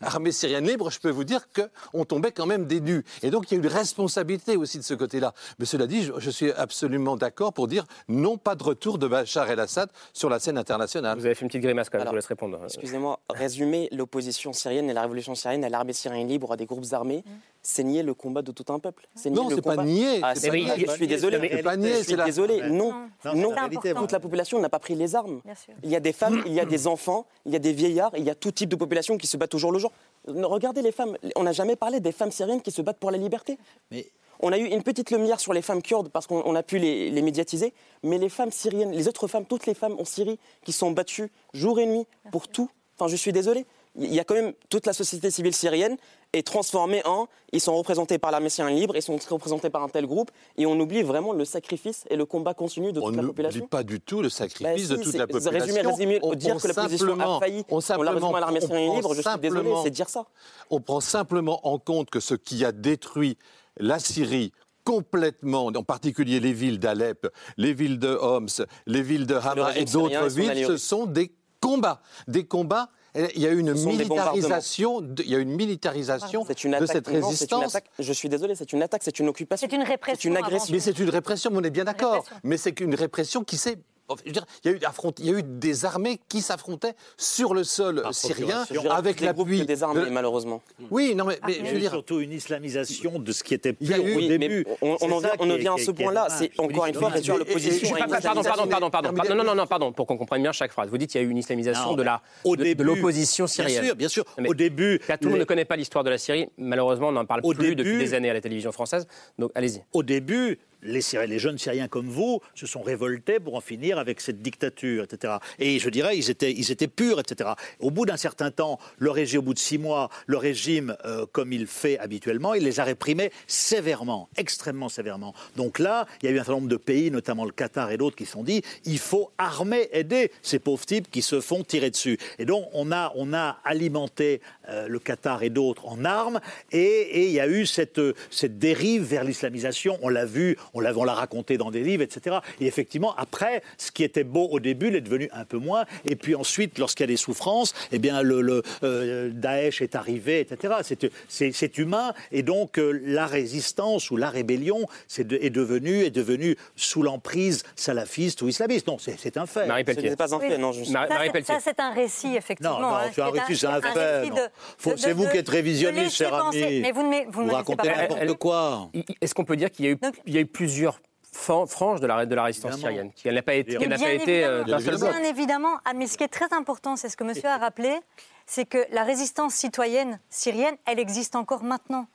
armée syrienne libre, je peux vous dire qu'on tombait quand même des nus. Et donc, il y a une responsabilité aussi de ce côté-là. Mais cela dit, je, je suis absolument d'accord pour dire non pas de retour de Bachar el-Assad sur la scène internationale. Vous avez fait une petite grimace quand même, je vous laisse répondre. Excusez-moi, résumer l'opposition syrienne et la révolution syrienne à l'armée syrienne libre, à des groupes armés, c'est nier le combat de tout un peuple. C'est Non, nier le c'est pas nier, Ah, c'est c'est pas vrai, nier. je suis désolé. C'est pas nier, je c'est suis la- désolé. Non, Non, non, toute la population n'a pas pris les armes. Il y a des femmes, il y a des enfants, il y a des vieillards, il y a tout type de population qui se battent au jour le jour. Regardez les femmes. On n'a jamais parlé des femmes syriennes qui se battent pour la liberté. Mais On a eu une petite lumière sur les femmes kurdes parce qu'on on a pu les, les médiatiser, mais les femmes syriennes, les autres femmes, toutes les femmes en Syrie qui sont battues jour et nuit pour tout. Enfin, je suis désolé. Il y a quand même toute la société civile syrienne est transformée en ils sont représentés par l'armée syrienne libre, ils sont représentés par un tel groupe, et on oublie vraiment le sacrifice et le combat continu de On toute la n'oublie population. pas du tout le Bah sacrifice si, de toute la population. Résumé, résumé, On- dire on que la position a failli, on on l'a à l'armée on syrienne libre, je suis désolé, c'est dire ça. On prend simplement en compte que ce qui a détruit la Syrie complètement, en particulier les villes d'Alep, les villes de Homs, les villes de Hama et d'autres villes, ce sont des combats. Des combats. Il y a eu une militarisation, de- il y a une militarisation une de attaque. cette non, c'est une résistance. attaque. Je suis désolé, c'est une attaque, c'est une occupation. C'est une répression. C'est une agression. Mais c'est une répression, on est bien d'accord. Mais c'est qu'une répression qui s'est. Je veux dire, Il y, a eu affront- il y a eu des armées qui s'affrontaient sur le sol Par syrien Je avec plus l'appui. des armées, de- malheureusement. Oui, non, mais, mais il y je a veux eu dire. surtout une islamisation de ce qui était eu- au Oui, début. mais on, on en vient, on en est- vient à ce point-là. C'est encore une fois réduire l'opposition pardon, Pardon, pardon, pardon, pardon, Non, Non, non, non, pardon, pour qu'on comprenne bien chaque phrase. Vous dites qu'il y a eu une islamisation Non, de la de- l'opposition syrienne. Bien sûr, bien sûr. Au début, Car tout le monde ne connaît pas l'histoire de la Syrie. Malheureusement, on n'en parle plus depuis des années à la télévision française. Donc, allez-y. au début, les, les jeunes Syriens comme vous se sont révoltés pour en finir avec cette dictature, etc. Et je dirais, ils étaient, ils étaient purs, etc. Au bout d'un certain temps, le régime, au bout de six mois, le régime, euh, comme il fait habituellement, il les a réprimés sévèrement, extrêmement sévèrement. Donc là, il y a eu un certain nombre de pays, notamment le Qatar et d'autres, qui se sont dit, il faut armer, aider ces pauvres types qui se font tirer dessus. Et donc, on a, on a alimenté euh, le Qatar et d'autres en armes, et, et il y a eu cette, cette dérive vers l'islamisation. On l'a vu, on l'a, on l'a raconté dans des livres, etc. Et effectivement, après, ce qui était beau au début l'est devenu un peu moins. Et puis ensuite, lorsqu'il y a des souffrances, eh bien, le, le, euh, Daesh est arrivé, etc. C'est, c'est, c'est humain. Et donc, euh, la résistance ou la rébellion c'est de- est devenue est devenue sous l'emprise salafiste ou islamiste. Non, c'est, c'est un fait. Marie Ce Pelletier. n'est pas un fait, non. Je... Marie- Ça, Marie c'est- Pelletier. ça, c'est un récit, effectivement. Non, non, hein, c'est un récit, c'est un fait, récit non. de- Faut- de- c'est vous de- qui êtes révisionniste, cher penser. ami. Mais vous ne vous racontez n'importe quoi. Est-ce qu'on peut dire qu'il y a eu, Donc- il y a eu plusieurs franges de la, de la résistance Évidemment. syrienne Qu'elle n'a pas été, n'a pas été euh, évidemment. d'un seul bloc Bien évidemment, Ah, mais ce qui est très important, c'est ce que monsieur a rappelé, c'est que la résistance citoyenne syrienne, elle existe encore maintenant.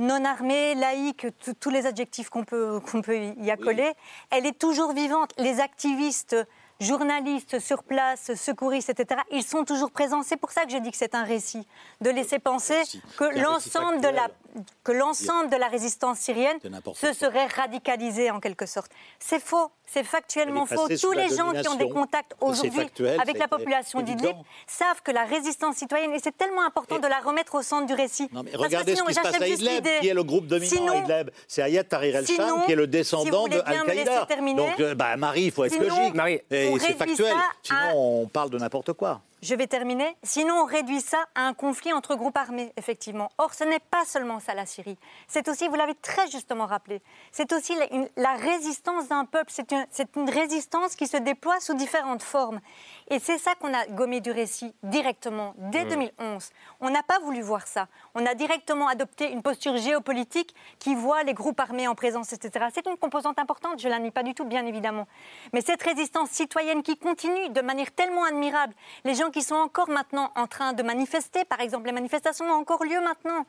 Non armée, laïque, tous les adjectifs qu'on peut, qu'on peut y accoler, elle est toujours vivante. Les activistes, journalistes sur place, secouristes, etc., ils sont toujours présents. C'est pour ça que je dis que c'est un récit, de laisser penser que l'ensemble de la. Que l'ensemble de la résistance syrienne se quoi. serait radicalisé en quelque sorte. C'est faux, c'est factuellement faux. Tous les gens qui ont des contacts aujourd'hui avec la population d'Idlib savent que la résistance citoyenne, et c'est tellement important de la remettre au centre du récit. Non, mais regardez sinon, ce qui se passe à juste Idlib, l'idée. qui est le groupe dominant Sinon- à Idlib? C'est Ayat Tahrir el-Sham, qui est le si descendant vous voulez de Al-Qaïda. Donc, euh, bah, Marie, il faut être sinon, logique. Marie, Et c'est factuel. Sinon, on parle de n'importe quoi. Je vais terminer. Sinon, on réduit ça à un conflit entre groupes armés, effectivement. Or, ce n'est pas seulement ça, la Syrie. C'est aussi, vous l'avez très justement rappelé, c'est aussi la, résistance d'un peuple. C'est une résistance qui se déploie sous différentes formes. Et c'est ça qu'on a gommé du récit directement, dès 2011. On n'a pas voulu voir ça. On a directement adopté une posture géopolitique qui voit les groupes armés en présence, etc. C'est une composante importante, je ne la nie pas du tout, bien évidemment. Mais cette résistance citoyenne qui continue de manière tellement admirable, les gens qui sont encore maintenant en train de manifester, par exemple, les manifestations ont encore lieu maintenant.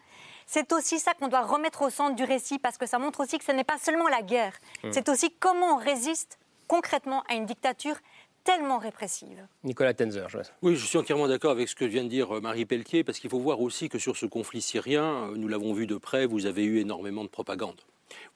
C'est aussi ça qu'on doit remettre au centre du récit, parce que ça montre aussi que ce n'est pas seulement la guerre, c'est aussi comment on résiste concrètement à une dictature tellement répressive. Nicolas Tenzer, je. Oui, je suis entièrement d'accord avec ce que vient de dire euh, Marie Pelletier, parce qu'il faut voir aussi que sur ce conflit syrien, euh, nous l'avons vu de près, vous avez eu énormément de propagande.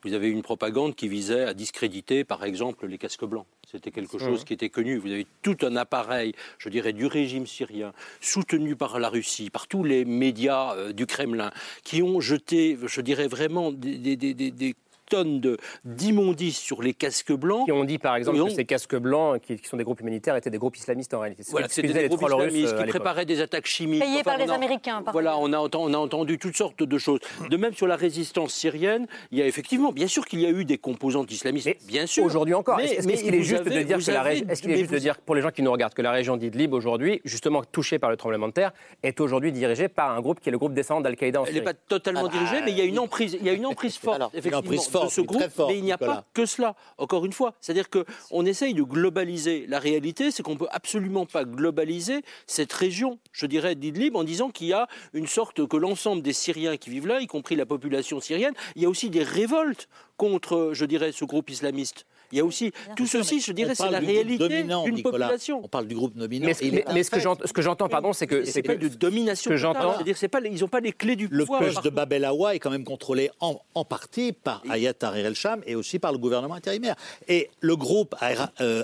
vous avez une propagande qui visait à discréditer, par exemple, les casques blancs. C'était quelque chose qui était connu. Vous avez tout un appareil, je dirais, du régime syrien, soutenu par la Russie, par tous les médias euh, du Kremlin, qui ont jeté, je dirais vraiment, des, des, des, des tonnes d'immondices sur les casques blancs. Qui ont dit par exemple que ces casques blancs, qui, sont des groupes humanitaires, étaient des groupes islamistes en réalité. Voilà, c'était des groupes islamistes qui préparaient des attaques chimiques. Payés par les Américains. voilà, on a, on a entendu toutes sortes de choses. De même sur la résistance syrienne, il y a effectivement, bien sûr qu'il y a eu des composantes islamistes, bien sûr. Aujourd'hui encore. Est-ce qu'il est, juste de dire que la région, est-ce qu'il est juste de dire pour les gens qui nous regardent que la région d'Idlib aujourd'hui, justement touchée par le tremblement de terre, est aujourd'hui dirigée par un groupe qui est le groupe descendant d'Al-Qaïda en Elle n'est pas totalement dirigée, mais il y a une emprise, il y a une emprise forte, effectivement, de ce groupe il n'y a pas que cela, encore une fois. C'est-à-dire qu'on essaye de globaliser. La réalité, c'est qu'on ne peut absolument pas globaliser cette région, je dirais, d'Idlib, en disant qu'il y a une sorte que l'ensemble des Syriens qui vivent là, y compris la population syrienne, il y a aussi des révoltes contre, je dirais, ce groupe islamiste. Il y a aussi tout ceci, je dirais, c'est la réalité d'une population. On parle du groupe dominant. Mais, ce que j'entends, pardon, c'est que c'est pas de domination. Que j'entends, c'est-à-dire, c'est pas, ils n'ont pas les clés du pouvoir. Le push de Bab el Awa est quand même contrôlé en, en partie par Ayat Tahrir el-Sham et aussi par le gouvernement intérimaire. Et le groupe HTS euh,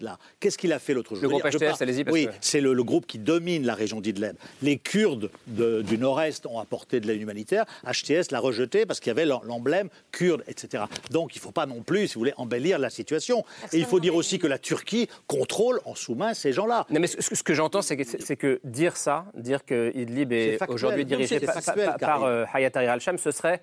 là, qu'est-ce qu'il a fait l'autre jour? Le groupe HTS, allez-y. Oui, c'est le, groupe qui domine la région d'Idlib. Les Kurdes du Nord-Est ont apporté de l'aide humanitaire. HTS l'a rejeté parce qu'il y avait l'emblème kurde, etc. Donc il ne faut pas non plus, si vous voulez, embellir la situation. Et il faut dire aussi que la Turquie contrôle en sous-main ces gens-là. Non, mais ce, que j'entends, c'est que, que, dire ça, dire que Idlib est, aujourd'hui dirigé par, euh, Hayat Tahrir al-Sham, ce serait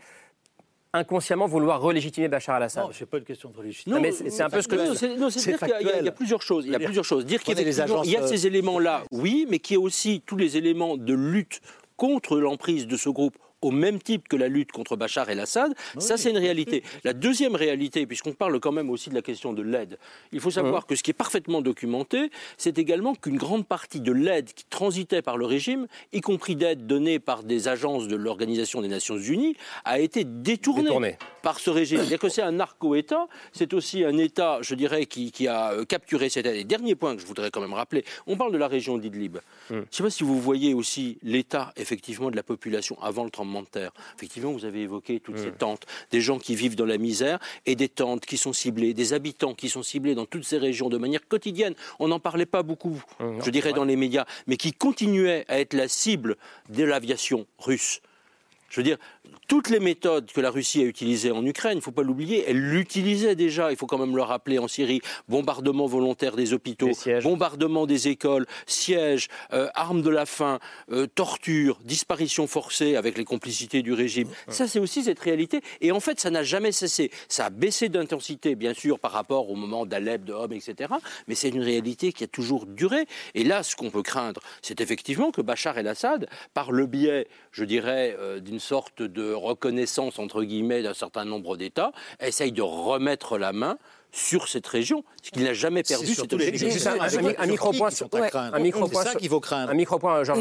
inconsciemment vouloir relégitimer Bachar al-Assad. Non, c'est pas une question de légitimité. mais c'est un peu ce que non, c'est dire qu'il y, a plusieurs choses. Il y a plusieurs choses. Dire qu'il y, y, a ces éléments-là, oui, mais qu'il y a aussi tous les éléments de lutte contre l'emprise de ce groupe au même type que la lutte contre Bachar el-Assad. Ça, c'est une réalité. La deuxième réalité, puisqu'on parle quand même aussi de la question de l'aide, il faut savoir que ce qui est parfaitement documenté, c'est également qu'une grande partie de l'aide qui transitait par le régime, y compris d'aide donnée par des agences de l'Organisation des Nations Unies, a été détournée, par ce régime. C'est-à-dire que c'est un narco-État, c'est aussi un État, je dirais, qui, a euh, capturé cette. Et dernier point que je voudrais quand même rappeler, on parle de la région d'Idlib. Hmm. Je ne sais pas si vous voyez aussi l'état, effectivement, de la population avant le tremblement Effectivement, vous avez évoqué toutes ces tentes, des gens qui vivent dans la misère et des tentes qui sont ciblées, des habitants qui sont ciblés dans toutes ces régions de manière quotidienne. On n'en parlait pas beaucoup, je dirais, dans les médias, mais qui continuaient à être la cible de l'aviation russe. Je veux dire, toutes les méthodes que la Russie a utilisées en Ukraine, il ne faut pas l'oublier, elle l'utilisait déjà, il faut quand même le rappeler en Syrie, bombardement volontaire des hôpitaux, bombardement des écoles, sièges, euh, armes de la faim, euh, torture, disparition forcée avec les complicités du régime. Ça, c'est aussi cette réalité. Et en fait, ça n'a jamais cessé. Ça a baissé d'intensité, bien sûr, par rapport au moment d'Alep, de Homme, etc. Mais c'est une réalité qui a toujours duré. Et là, ce qu'on peut craindre, c'est effectivement que Bachar el-Assad, par le biais, je dirais, euh, d'une sorte de reconnaissance, entre guillemets, d'un certain nombre d'États, essaye de remettre la main sur cette région, ce qu'il n'a jamais perdu cette un, micro-point sur un micro-point ça qu'il faut craindre. Un micro-point, Georges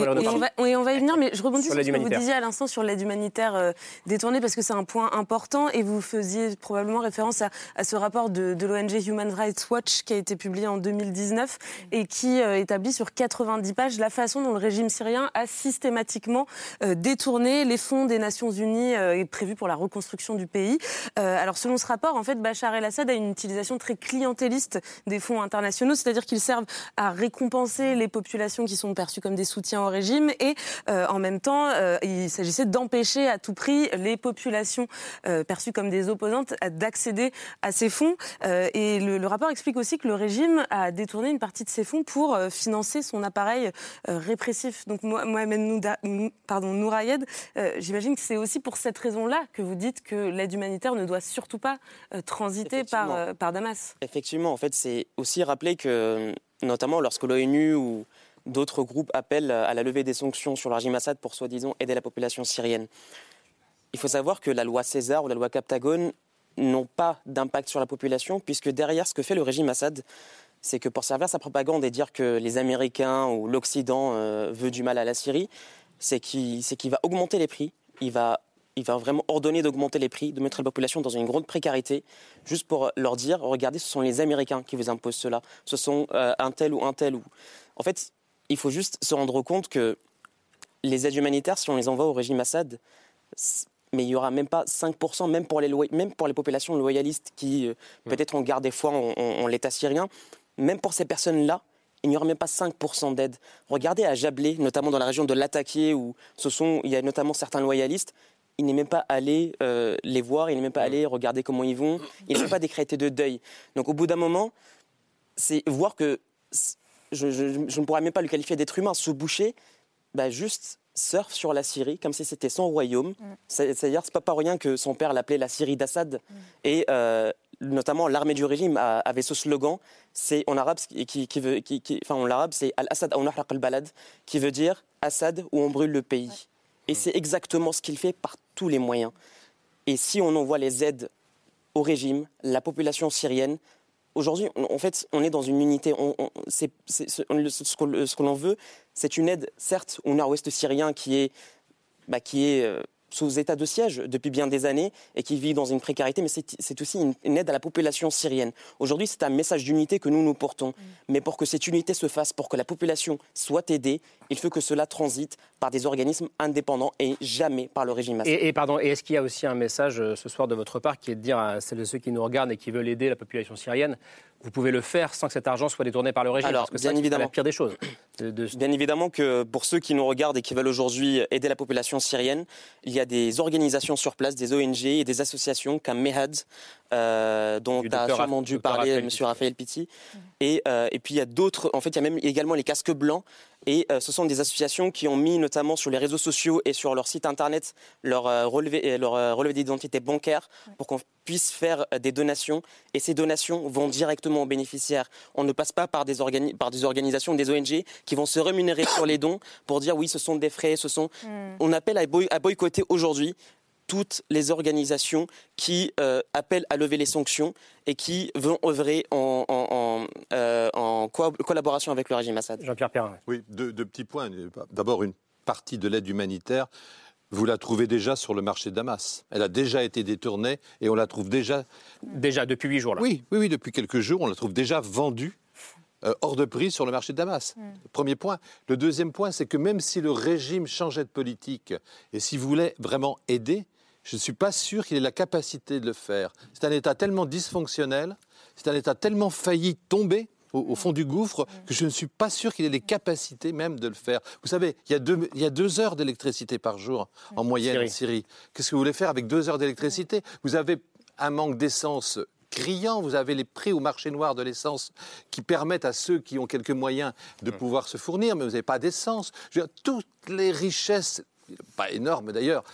Oui, on va y venir, mais je rebondis sur, ce que vous disiez à l'instant sur l'aide humanitaire euh, détournée, parce que c'est un point important, et vous faisiez probablement référence à, ce rapport de, l'ONG Human Rights Watch qui a été publié en 2019 et qui euh, établit sur 90 pages la façon dont le régime syrien a systématiquement euh, détourné les fonds des Nations Unies prévus pour la reconstruction du pays. alors selon ce rapport, en fait, Bachar el-Assad a une utilisation très clientéliste des fonds internationaux, c'est-à-dire qu'ils servent à récompenser les populations qui sont perçues comme des soutiens au régime et euh, en même temps, euh, il s'agissait d'empêcher à tout prix les populations euh, perçues comme des opposantes d'accéder à ces fonds. et le, rapport explique aussi que le régime a détourné une partie de ces fonds pour financer son appareil répressif. Donc Mohamed pardon, Nourayed, j'imagine que c'est aussi pour cette raison-là que vous dites que l'aide humanitaire ne doit surtout pas transiter par, par Damas. Effectivement, en fait, c'est aussi rappeler que, notamment lorsque l'ONU ou d'autres groupes appellent à la levée des sanctions sur le régime Assad pour soi-disant aider la population syrienne, il faut savoir que la loi César ou la loi Captagone n'ont pas d'impact sur la population, puisque derrière ce que fait le régime Assad, c'est que pour servir sa propagande et dire que les Américains ou l'Occident euh, veut du mal à la Syrie, c'est qu'il va augmenter les prix, il va il va vraiment ordonner d'augmenter les prix, de mettre la population dans une grande précarité, juste pour leur dire, regardez, ce sont les Américains qui vous imposent cela, ce sont euh, un tel ou un tel ou... En fait, il faut juste se rendre compte que les aides humanitaires, si on les envoie au régime Assad, mais il n'y aura même pas 5%, même pour les, même pour les populations loyalistes qui, peut-être, ont gardé foi en, l'État syrien. Même pour ces personnes-là, il n'y aura même pas 5% d'aide. Regardez à Jablé, notamment dans la région de Latakié, où ce sont, il y a notamment certains loyalistes. Il n'est même pas allé les voir, il n'est même pas allé regarder comment ils vont, il même pas décrété de deuil. Donc au bout d'un moment, c'est voir que je, ne pourrais même pas le qualifier d'être humain, ce boucher, bah, juste surfe sur la Syrie comme si c'était son royaume. Mm. C'est-à-dire, c'est pas par rien que son père l'appelait la Syrie d'Assad. Mm. Et euh, notamment, l'armée du régime avait ce slogan, c'est en arabe, qui, veut, qui, enfin en arabe, c'est Al-Assad al-Balad, qui veut dire Assad où on brûle le pays. Et c'est exactement ce qu'il fait par tous les moyens. Et si on envoie les aides au régime, la population syrienne, Aujourd'hui, en fait, on est dans une unité. ce, que l'on veut, c'est une aide, certes, au nord-ouest syrien qui est, bah, qui est euh, sous état de siège depuis bien des années et qui vit dans une précarité, mais c'est aussi une, aide à la population syrienne. Aujourd'hui, c'est un message d'unité que nous nous portons. Mm. Mais pour que cette unité se fasse, pour que la population soit aidée, il faut que cela transite par des organismes indépendants et jamais par le régime Et, et, pardon, et est-ce qu'il y a aussi un message euh, ce soir de votre part qui est de dire à celles et ceux qui nous regardent et qui veulent aider la population syrienne, vous pouvez le faire sans que cet argent soit détourné par le régime Alors, parce que bien évidemment. la pire des choses. Bien évidemment que pour ceux qui nous regardent et qui veulent aujourd'hui aider la population syrienne, il y a des organisations sur place, des ONG et des associations comme MEHAD, euh, dont a sûrement dû parler M. Raphaël Pitti. Et, euh, et, puis il y a d'autres, en fait il y a même également les casques blancs et euh, ce sont des associations qui ont mis notamment sur les réseaux sociaux et sur leur site internet leur euh, relevé, leur, euh, relevé d'identité bancaire pour qu'on puisse faire des donations. Et ces donations vont directement aux bénéficiaires. On ne passe pas par des, par des organisations, des ONG qui vont se rémunérer sur les dons pour dire oui, ce sont des frais, ce sont. Hmm. On appelle à, à boycotter aujourd'hui toutes les organisations qui euh, appellent à lever les sanctions et qui vont œuvrer en, en, euh, collaboration avec le régime Assad. Jean-Pierre Perrin. Oui, deux, petits points. D'abord, une partie de l'aide humanitaire, vous la trouvez déjà sur le marché de Damas. Elle a déjà été détournée et on la trouve déjà. Déjà, depuis huit jours là. Oui, oui, oui, depuis quelques jours, on la trouve déjà vendue. Euh, hors de prix sur le marché de Damas. Mm. Premier point. Le deuxième point, c'est que même si le régime changeait de politique et s'il voulait vraiment aider, je ne suis pas sûr qu'il ait la capacité de le faire. C'est un État tellement dysfonctionnel, c'est un État tellement failli tomber au, fond du gouffre que je ne suis pas sûr qu'il ait les capacités même de le faire. Vous savez, il y a deux, il y a deux heures d'électricité par jour en moyenne en Syrie. Qu'est-ce que vous voulez faire avec deux heures d'électricité Vous avez un manque d'essence criant. Vous avez les prix au marché noir de l'essence qui permettent à ceux qui ont quelques moyens de pouvoir se fournir, mais vous n'avez pas d'essence. Toutes les richesses, pas énormes d'ailleurs,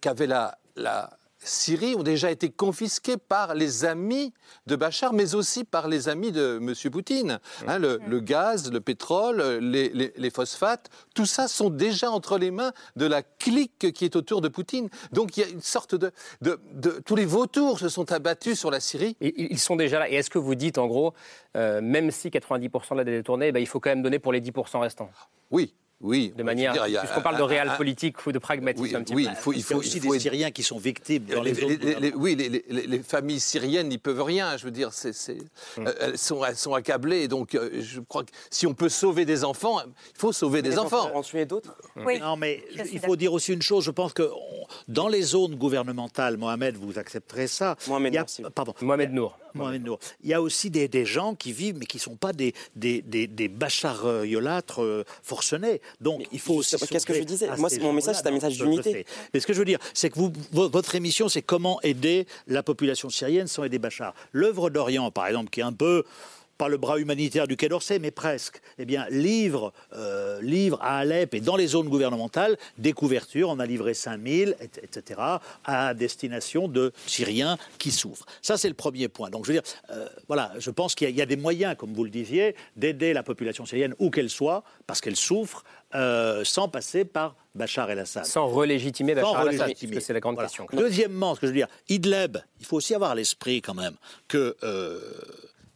qu'avait la, la Syrie ont déjà été confisqués par les amis de Bachar, mais aussi par les amis de M. Poutine. Hein, le, gaz, le pétrole, les, phosphates, tout ça sont déjà entre les mains de la clique qui est autour de Poutine. Donc il y a une sorte de... tous les vautours se sont abattus sur la Syrie. Et, ils sont déjà là. Et est-ce que vous dites, en gros, euh, même si 90% de la dette est tournée, il faut quand même donner pour les 10% restants? Oui, oui. De manière. Puisqu'on parle de réel politique ou de pragmatisme. Oui, il faut, il faut, aussi des Syriens qui sont victimes dans les, Oui, les, familles syriennes n'y peuvent rien. Je veux dire, hum. euh, elles, sont, elles sont accablées. Donc, euh, je crois que si on peut sauver des enfants, il faut sauver des enfants. En tuer d'autres? Oui. Non, mais il faut dire aussi une chose. Je pense que dans les zones gouvernementales, Mohamed, vous accepterez ça. Mohamed, il a, pardon. Mohamed Nour. Il y a aussi des, des, gens qui vivent, mais qui ne sont pas des, des, des, des euh, forcenés. Donc, il faut aussi. Qu'est-ce que je disais Moi, mon message, c'est un message d'unité. Mais ce que je veux dire, c'est que vous, votre émission, c'est comment aider la population syrienne sans aider Bachar. L'œuvre d'Orient, par exemple, qui est un peu pas le bras humanitaire du Quai d'Orsay, mais presque, eh bien, livre, euh, livre à Alep et dans les zones gouvernementales des couvertures. On a livré 5000, etc., à destination de Syriens qui souffrent. Ça, c'est le premier point. Donc, je veux dire, euh, voilà, je pense qu'il y, a des moyens, comme vous le disiez, d'aider la population syrienne, où qu'elle soit, parce qu'elle souffre, euh, sans passer par Bachar el-Assad. Sans relégitimer Bachar el-Assad, c'est la grande question. Deuxièmement, ce que je veux dire, Idleb, il faut aussi avoir à l'esprit quand même que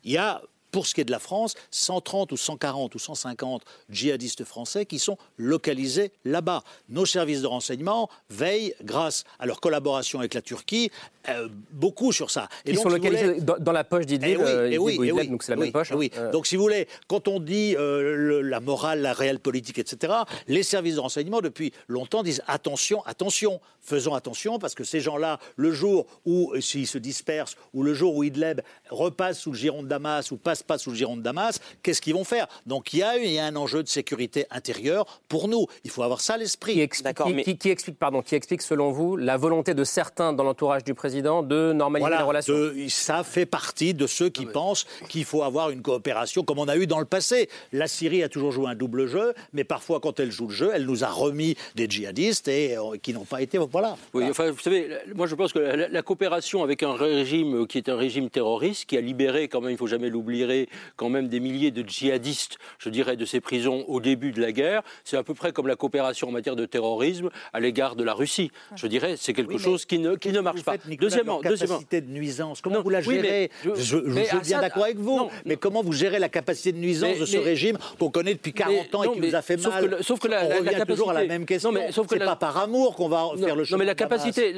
il y a pour ce qui est de la France, 130 ou 140 ou 150 djihadistes français qui sont localisés là-bas. Nos services de renseignement veillent, grâce à leur collaboration avec la Turquie, euh, beaucoup sur ça. Et Ils sont localisés dans, la poche d'Idlib, eh oui, eh oui, donc c'est la même poche. Eh oui. Hein. Donc si vous voulez, quand on dit euh, la morale, la réelle politique, etc., les services de renseignement depuis longtemps disent attention, attention, faisons attention parce que ces gens-là, le jour où euh, s'ils se dispersent ou le jour où Idlib repasse sous le giron de Damas ou passe pas sous le giron de Damas, qu'est-ce qu'ils vont faire? Donc il y, a, il y a un enjeu de sécurité intérieure pour nous. Il faut avoir ça à l'esprit. Qui, qui, explique, pardon, qui explique selon vous la volonté de certains dans l'entourage du président de normaliser la les relations Ça fait partie de ceux qui ah pensent qu'il faut avoir une coopération comme on a eu dans le passé. La Syrie a toujours joué un double jeu, mais parfois quand elle joue le jeu, elle nous a remis des djihadistes et euh, qui n'ont pas été voilà. Oui, enfin, vous savez, moi je pense que la, coopération avec un régime qui est un régime terroriste, qui a libéré quand même, il faut jamais l'oublier, quand même des milliers de djihadistes, je dirais, de ces prisons au début de la guerre, c'est à peu près comme la coopération en matière de terrorisme à l'égard de la Russie. Je dirais, c'est quelque chose qui ne, qui ne marche pas. Deuxièmement, deuxièmement, capacité de nuisance, comment vous la gérez Je, suis bien d'accord avec vous, mais comment vous gérez la capacité de nuisance de ce régime qu'on connaît depuis 40 ans et qui nous a fait mal Sauf que la, on revient capacité, toujours à la même question. C'est pas par amour qu'on va faire le choix. Non, mais la capacité,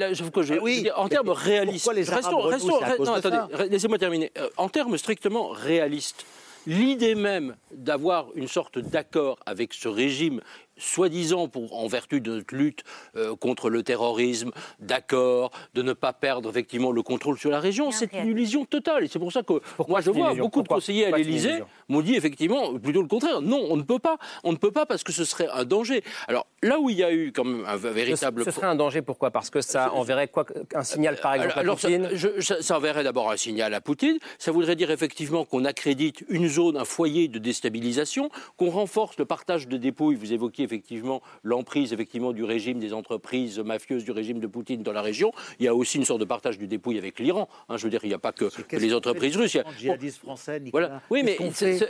en termes réalistes, laissez-moi terminer. Euh, en termes strictement réalistes, l'idée même d'avoir une sorte d'accord avec ce régime soi-disant en vertu de notre lutte euh, contre le terrorisme, d'accord, de ne pas perdre effectivement le contrôle sur la région, c'est une illusion totale. Et c'est pour ça que moi je vois beaucoup de conseillers à l'Élysée m'ont dit effectivement plutôt le contraire. Non, on ne peut pas. On ne peut pas parce que ce serait un danger. Alors là où il y a eu quand même un véritable... Ce, serait un danger pourquoi? Parce que ça enverrait quoi, un signal par exemple à Poutine? ça, ça, enverrait d'abord un signal à Poutine. Ça voudrait dire effectivement qu'on accrédite une zone, un foyer de déstabilisation, qu'on renforce le partage de dépôts. Vous évoquiez effectivement l'emprise effectivement du régime des entreprises mafieuses du régime de Poutine dans la région. Il y a aussi une sorte de partage du dépouille avec l'Iran. Hein, je veux dire, il n'y a pas que, les entreprises russes. Français, Nicolas? Voilà. Oui, mais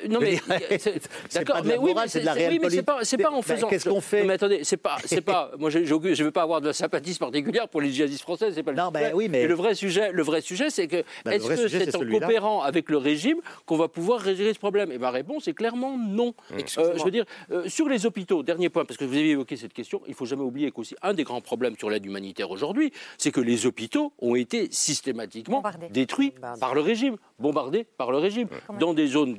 non mais d'accord, mais oui, c'est de la réelle oui, mais c'est pas, en faisant. Qu'est-ce qu'on fait Mais attendez, c'est pas, c'est pas. Moi, je ne veux pas avoir de la sympathie particulière pour les djihadistes français. C'est pas non, le ben, oui, mais le vrai sujet, le vrai sujet, c'est que ben, est-ce que c'est en coopérant avec le régime qu'on va pouvoir résoudre ce problème? Et ma réponse est clairement non. Euh, je veux dire, euh, sur les hôpitaux, dernier point, parce que vous avez évoqué cette question, il faut jamais oublier qu'aussi un des grands problèmes sur l'aide humanitaire aujourd'hui, c'est que les hôpitaux ont été systématiquement détruits par le régime, bombardés par le régime, dans des zones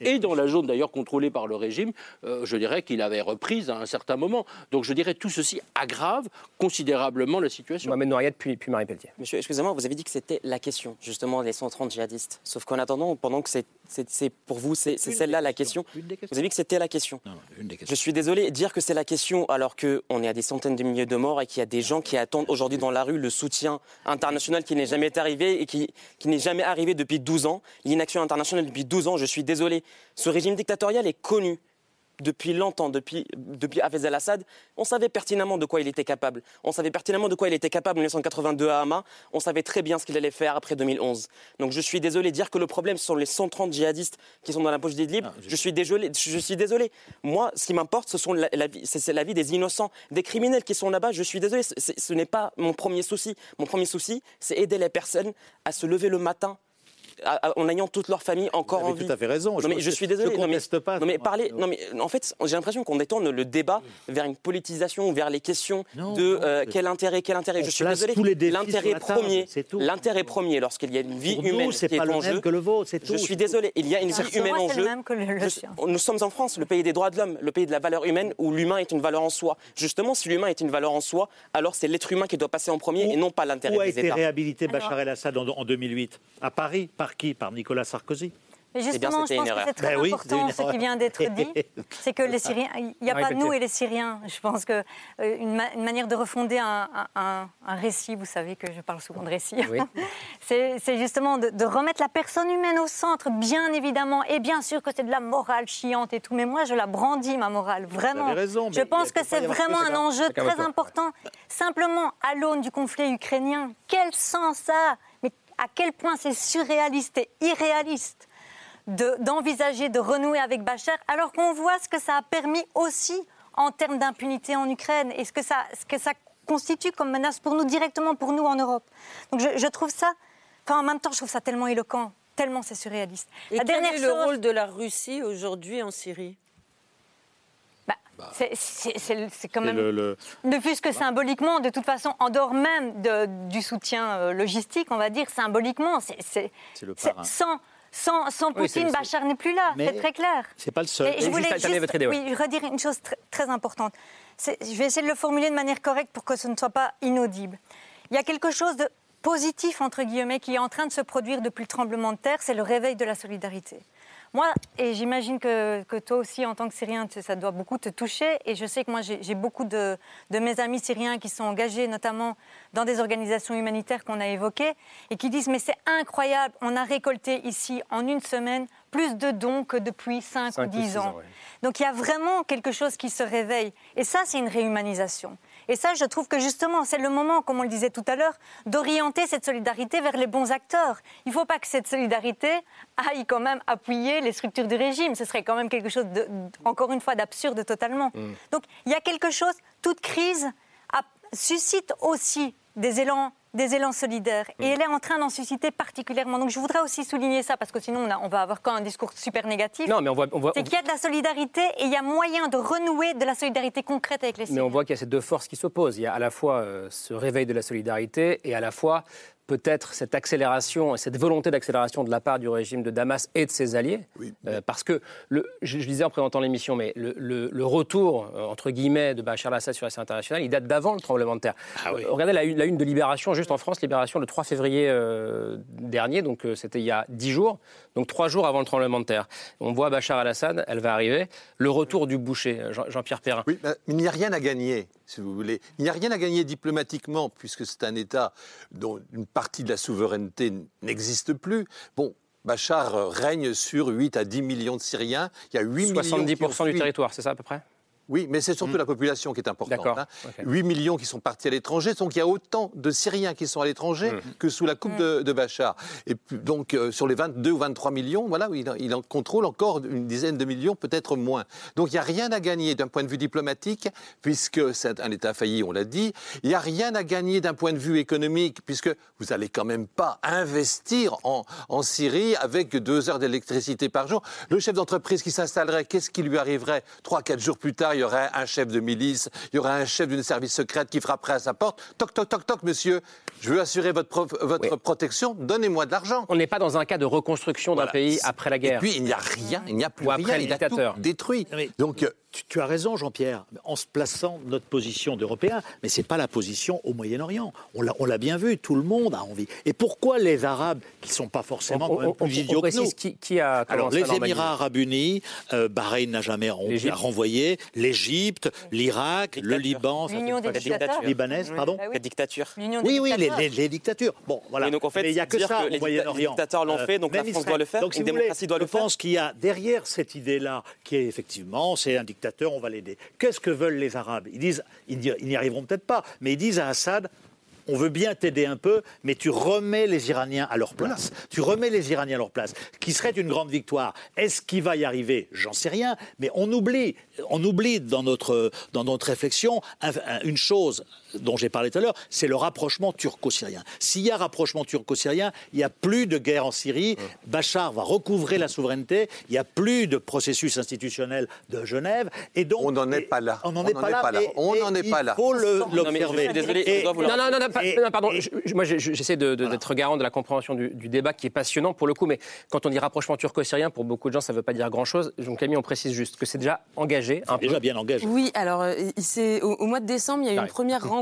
et dans la zone d'ailleurs contrôlée par le régime, euh, je dirais qu'il avait reprise à un certain moment. Donc je dirais tout ceci aggrave considérablement la situation. Mohamed Nouriette, puis, puis Marie Pelletier. Monsieur, excusez-moi, vous avez dit que c'était la question, justement, les 130 djihadistes. Sauf qu'en attendant, pendant que c'est pour vous, c'est celle-là la question. Vous avez dit que c'était la question. Je suis désolé, dire que c'est la question alors qu'on est à des centaines de milliers de morts et qu'il y a des gens qui attendent aujourd'hui dans la rue le soutien international qui n'est jamais arrivé et qui, qui n'est jamais arrivé depuis 12 ans, l'inaction internationale depuis 12 ans, je suis désolé. Ce régime dictatorial est connu depuis longtemps, depuis, depuis Hafez al-Assad, on savait pertinemment de quoi il était capable. On savait pertinemment de quoi il était capable en 1982 à Hama. On savait très bien ce qu'il allait faire après 2011. Donc je suis désolé de dire que le problème ce sont les 130 djihadistes qui sont dans la poche d'Idlib. Ah, je... suis désolé. Je suis désolé. Moi, ce qui m'importe, ce sont la, c'est la vie des innocents, des criminels qui sont là-bas. Je suis désolé. Ce n'est pas mon premier souci. Mon premier souci, c'est aider les personnes à se lever le matin en ayant toute leur famille encore en vie. tout à fait raison. Non, mais je, suis désolé. Je ne conteste pas. Non, mais parler. Non, mais en fait, j'ai l'impression qu'on détourne le débat vers une politisation, vers les questions de euh, quel intérêt, quel intérêt. je suis désolé. L'intérêt premier, l'intérêt premier, lorsqu'il y a une vie humaine qui est, en jeu. Que le vôtre, Je suis désolé. Il y a une vie humaine en jeu. Nous sommes en France, le pays des droits de l'homme, le pays de la valeur humaine, où l'humain est une valeur en soi. Justement, si l'humain est une valeur en soi, alors c'est l'être humain qui doit passer en premier et non pas l'intérêt des États. Où a été réhabilité Bachar el-Assad en 2008 À Paris Par qui Par Nicolas Sarkozy. Mais eh justement, je pense que c'est très ben important ce qui vient d'être dit. C'est que les Syriens, il n'y a pas nous et les Syriens. Je pense que euh, une, manière de refonder un, récit, vous savez que je parle souvent de récit, c'est justement de, remettre la personne humaine au centre, bien évidemment. Et bien sûr que c'est de la morale chiante et tout, mais moi je la brandis, ma morale, vraiment. Raison, je pense que c'est vraiment un enjeu très important. Simplement, à l'aune du conflit ukrainien, quel sens ça a à quel point c'est surréaliste et irréaliste d'envisager de, renouer avec Bachar, alors qu'on voit ce que ça a permis aussi en termes d'impunité en Ukraine et ce que, ça, ce que ça constitue comme menace pour nous, directement pour nous en Europe. Donc je, trouve ça, enfin en même temps, je trouve ça tellement éloquent tellement c'est surréaliste. Et la quel dernière est le chose- rôle de la Russie aujourd'hui en Syrie? C'est- c'est quand même. le- le- Ne fût-ce que symboliquement, de toute façon, en dehors même de- du soutien euh, logistique, on va dire, symboliquement, c'est- c'est. C'est le c'est- parrain. Sans, sans, sans Oui, Poutine, Bachar n'est plus là, c'est très clair. C'est pas le seul. Et je voulais juste, oui, redire une chose tr- très importante. Je vais essayer de le formuler de manière correcte pour que ce ne soit pas inaudible. Il y a quelque chose de positif, entre guillemets, qui est en train de se produire depuis le tremblement de terre, c'est le réveil de la solidarité. Moi, et j'imagine que, que toi aussi, en tant que Syrien, ça doit beaucoup te toucher. Et je sais que moi, j'ai beaucoup de, de mes amis syriens qui sont engagés, notamment dans des organisations humanitaires qu'on a évoquées, et qui disent, mais c'est incroyable, on a récolté ici, en une semaine, plus de dons que depuis 5 ou Cinq ou 10 six ans. ans, ouais. Donc il y a vraiment quelque chose qui se réveille. Et ça, c'est une réhumanisation. Et ça, je trouve que justement, c'est le moment, comme on le disait tout à l'heure, d'orienter cette solidarité vers les bons acteurs. Il ne faut pas que cette solidarité aille quand même appuyer les structures du régime. Ce serait quand même quelque chose, de, encore une fois, d'absurde totalement. Mm. Donc il y a quelque chose, toute crise a- suscite aussi des élans, des élans solidaires. Et elle est en train d'en susciter particulièrement. Donc je voudrais aussi souligner ça, parce que sinon on, a- on va avoir quand un discours super négatif. Non, mais on voit- on voit- C'est qu'il y a de la solidarité et il y a moyen de renouer de la solidarité concrète avec les Mais Syriens. on voit qu'il y a ces deux forces qui s'opposent. Il y a à la fois euh, ce réveil de la solidarité et à la fois peut-être cette accélération, cette volonté d'accélération de la part du régime de Damas et de ses alliés. Euh, parce que, le, je, je disais en présentant l'émission, mais le, le- le retour, euh, entre guillemets, de Bachar al-Assad sur la scène internationale, il date d'avant le tremblement de terre. Euh, regardez la une, la une de Libération, juste en France, Libération le 3 février euh, dernier, donc c'était il y a 10 jours, donc trois jours avant le tremblement de terre. On voit Bachar al-Assad, elle va arriver, le retour du boucher, Jean- Jean-Pierre Perrin. Oui, mais il n'y a rien à gagner, si vous voulez. Il n'y a rien à gagner diplomatiquement, puisque c'est un État dont une partie de la souveraineté n'existe plus. Bon. Bachar euh, règne sur 8 à 10 millions de Syriens. Il y a 8 millions qui ont 70% du fui. territoire, c'est ça à peu près? Oui, mais c'est surtout la population qui est importante. D'accord, hein. ok. 8 millions qui sont partis à l'étranger, donc il y a autant de Syriens qui sont à l'étranger que sous la coupe de, de Bachar. Et donc euh, sur les 22 ou 23 millions, voilà, il, en- il en contrôle encore une dizaine de millions, peut-être moins. Donc il n'y a rien à gagner d'un point de vue diplomatique, puisque c'est un État failli, on l'a dit. Il n'y a rien à gagner d'un point de vue économique, puisque vous n'allez quand même pas investir en, en Syrie avec deux heures d'électricité par jour. Le chef d'entreprise qui s'installerait, qu'est-ce qui lui arriverait Trois, quatre jours plus tard, il y aurait un chef de milice, il y aurait un chef d'une service secrète qui frapperait à sa porte. Toc, toc, toc, toc, monsieur, je veux assurer votre, votre protection, donnez-moi de l'argent. On n'est pas dans un cas de reconstruction d'un pays après la guerre. Et puis, il n'y a rien, il n'y a plus Ou rien, il a tout détruit. Donc, tu, tu as raison, Jean-Pierre, en se plaçant notre position d'Européens, mais ce n'est pas la position au Moyen-Orient. On l'a on l'a bien vu, tout le monde a envie. Et pourquoi les Arabes, qui ne sont pas forcément On- quand même on- on- plus on idiots que nous qui- qui a Alors, commencé les Émirats Arabes Unis, euh, Bahreïn n'a jamais renvoyé, l'Égypte, l'Irak, le Liban, L'Union des pas- dictateurs. libanaise, pardon Bah oui. La dictature. Oui, oui, les, dictateurs. les- les dictatures. Bon, voilà. Et donc, en fait, Mais il n'y a que ça que au Moyen-Orient. les dictateurs l'ont fait, donc la France doit le faire, Donc, si une démocratie doit le je faire. pense qu'il y a derrière cette idée-là, qui est effectivement, c'est un dictateur, on va l'aider. Qu'est-ce que veulent les Arabes? Ils disent, ils n'y arriveront peut-être pas, mais ils disent à Assad. On veut bien t'aider un peu, mais tu remets les Iraniens à leur place. Tu remets les Iraniens à leur place, qui serait une grande victoire. Est-ce qu'il va y arriver? J'en sais rien, mais on oublie, on oublie dans notre, dans notre réflexion un- un- une chose dont j'ai parlé tout à l'heure, c'est le rapprochement turco-syrien. S'il y a rapprochement turco-syrien, il n'y a plus de guerre en Syrie. Bachar va recouvrer la souveraineté. Il n'y a plus de processus institutionnel de Genève. Et donc, On n'en est pas là. On n'en est pas est là. pas là. et- On n'en est pas là. Il faut l'observer. désolé, Et- je dois vous le- Non, non, non, pardon. et- je- je- moi, je- je- j'essaie de- de- d'être garant de la compréhension du, du débat qui est passionnant pour le coup, mais quand on dit rapprochement turco-syrien, pour beaucoup de gens, ça ne veut pas dire grand-chose. Donc, Camille, on précise juste que c'est déjà engagé. Un déjà peu. bien engagé. Oui, alors euh, au, au mois de décembre, il y a eu une première rencontre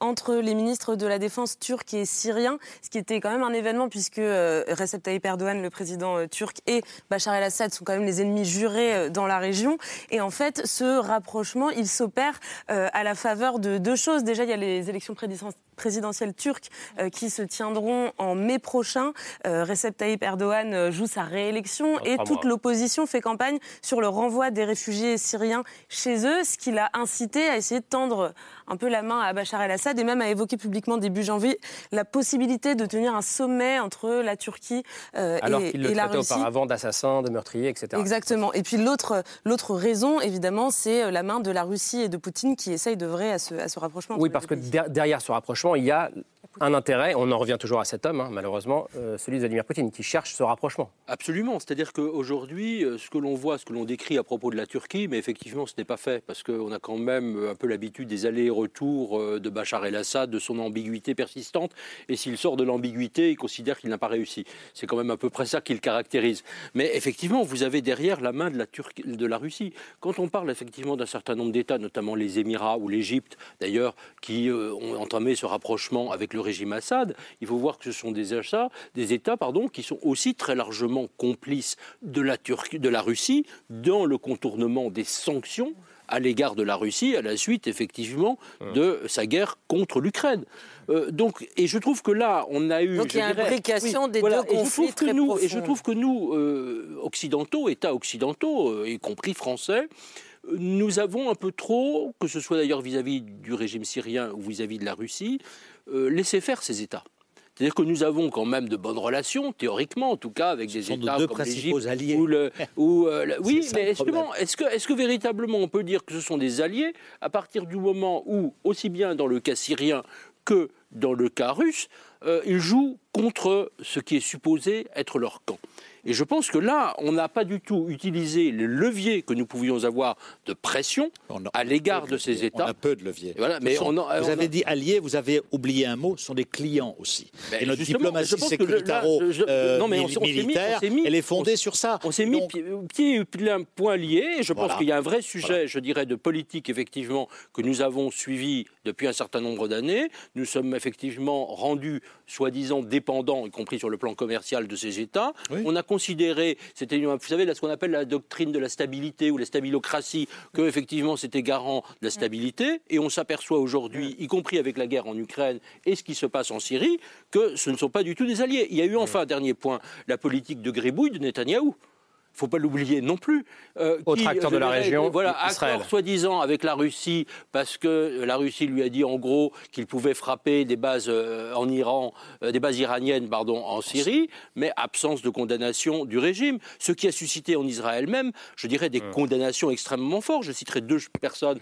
entre les ministres de la Défense turcs et syriens, ce qui était quand même un événement puisque euh, Recep Tayyip Erdogan, le président euh, turc, et Bachar el-Assad sont quand même les ennemis jurés euh, dans la région. Et en fait, ce rapprochement, il s'opère à la faveur de deux choses. Déjà, il y a les élections présidentielles présidentielles turques euh, qui se tiendront en mai prochain. Euh, Recep Tayyip Erdogan euh, joue sa réélection Dans et toute l'opposition fait campagne sur le renvoi des réfugiés syriens chez eux, ce qui l'a incité à essayer de tendre un peu la main à Bachar el-Assad et même à évoquer publiquement début janvier la possibilité de tenir un sommet entre la Turquie euh, Alors et, qu'il le et la Russie. auparavant d'assassin, de meurtrier, etc. Exactement. Et puis l'autre l'autre raison, évidemment, c'est euh, la main de la Russie et de Poutine qui essayent d'œuvrer à ce, à ce rapprochement. Oui, parce que derrière ce rapprochement, il y a un intérêt, on en revient toujours à cet homme, hein, malheureusement, euh, celui de Vladimir Poutine, qui cherche ce rapprochement. Absolument, c'est-à-dire qu'aujourd'hui, euh, ce que l'on voit, ce que l'on décrit à propos de la Turquie, mais effectivement, ce n'est pas fait, parce qu'on a quand même un peu l'habitude des allers-retours euh, de Bachar el-Assad, de son ambiguïté persistante, et s'il sort de l'ambiguïté, il considère qu'il n'a pas réussi. C'est quand même à peu près ça qui le caractérise. Mais effectivement, vous avez derrière la main de la, Turquie, de la Russie. Quand on parle effectivement d'un certain nombre d'États, notamment les Émirats ou l'Égypte, d'ailleurs, qui ont entamé ce rapprochement avec le régime Assad, il faut voir que ce sont des, achats, des États pardon, qui sont aussi très largement complices de la, Turquie, de la Russie dans le contournement des sanctions à l'égard de la Russie à la suite effectivement de sa guerre contre l'Ukraine. Euh, donc, et je trouve que là, on a eu. Donc il y a une imbrication des deux conflits et très nous, Et je trouve que nous, euh, occidentaux, États occidentaux, euh, y compris français, nous avons un peu trop, que ce soit d'ailleurs vis-à-vis du régime syrien ou vis-à-vis de la Russie, laissé faire ces États. C'est-à-dire que nous avons quand même de bonnes relations, théoriquement en tout cas, avec des États deux comme principaux alliés. Ou le, ou, euh, oui, mais est-ce que, est que, véritablement on peut dire que ce sont des alliés à partir du moment où, aussi bien dans le cas syrien que dans le cas russe, euh, ils jouent contre ce qui est supposé être leur camp? Et je pense que là, on n'a pas du tout utilisé les leviers que nous pouvions avoir de pression à l'égard de ces États. On a peu de leviers. Voilà, mais on vous avez dit alliés, vous avez oublié un mot, ce sont des clients aussi. et notre diplomatie sécuritaro-militaire, elle est fondée sur ça. On s'est mis pied et point lié. Et je pense qu'il y a un vrai sujet, je dirais, de politique, effectivement, que nous avons suivi depuis un certain nombre d'années. Nous sommes effectivement rendus, soi-disant, dépendants, y compris sur le plan commercial, de ces États. On a considéré, c'était, vous savez, ce qu'on appelle la doctrine de la stabilité ou la stabilocratie, que effectivement c'était garant de la stabilité. Et on s'aperçoit aujourd'hui, y compris avec la guerre en Ukraine et ce qui se passe en Syrie, que ce ne sont pas du tout des alliés. Il y a eu enfin, dernier point, la politique de gribouille de Netanyahou faut pas l'oublier non plus. Euh, Autre acteur de la région, voilà, accord soi-disant avec la Russie, parce que la Russie lui a dit en gros qu'il pouvait frapper des bases euh, en Iran, euh, des bases iraniennes, pardon, en Syrie, mais absence de condamnation du régime, ce qui a suscité en Israël même, je dirais, des condamnations extrêmement fortes. Je citerai deux personnes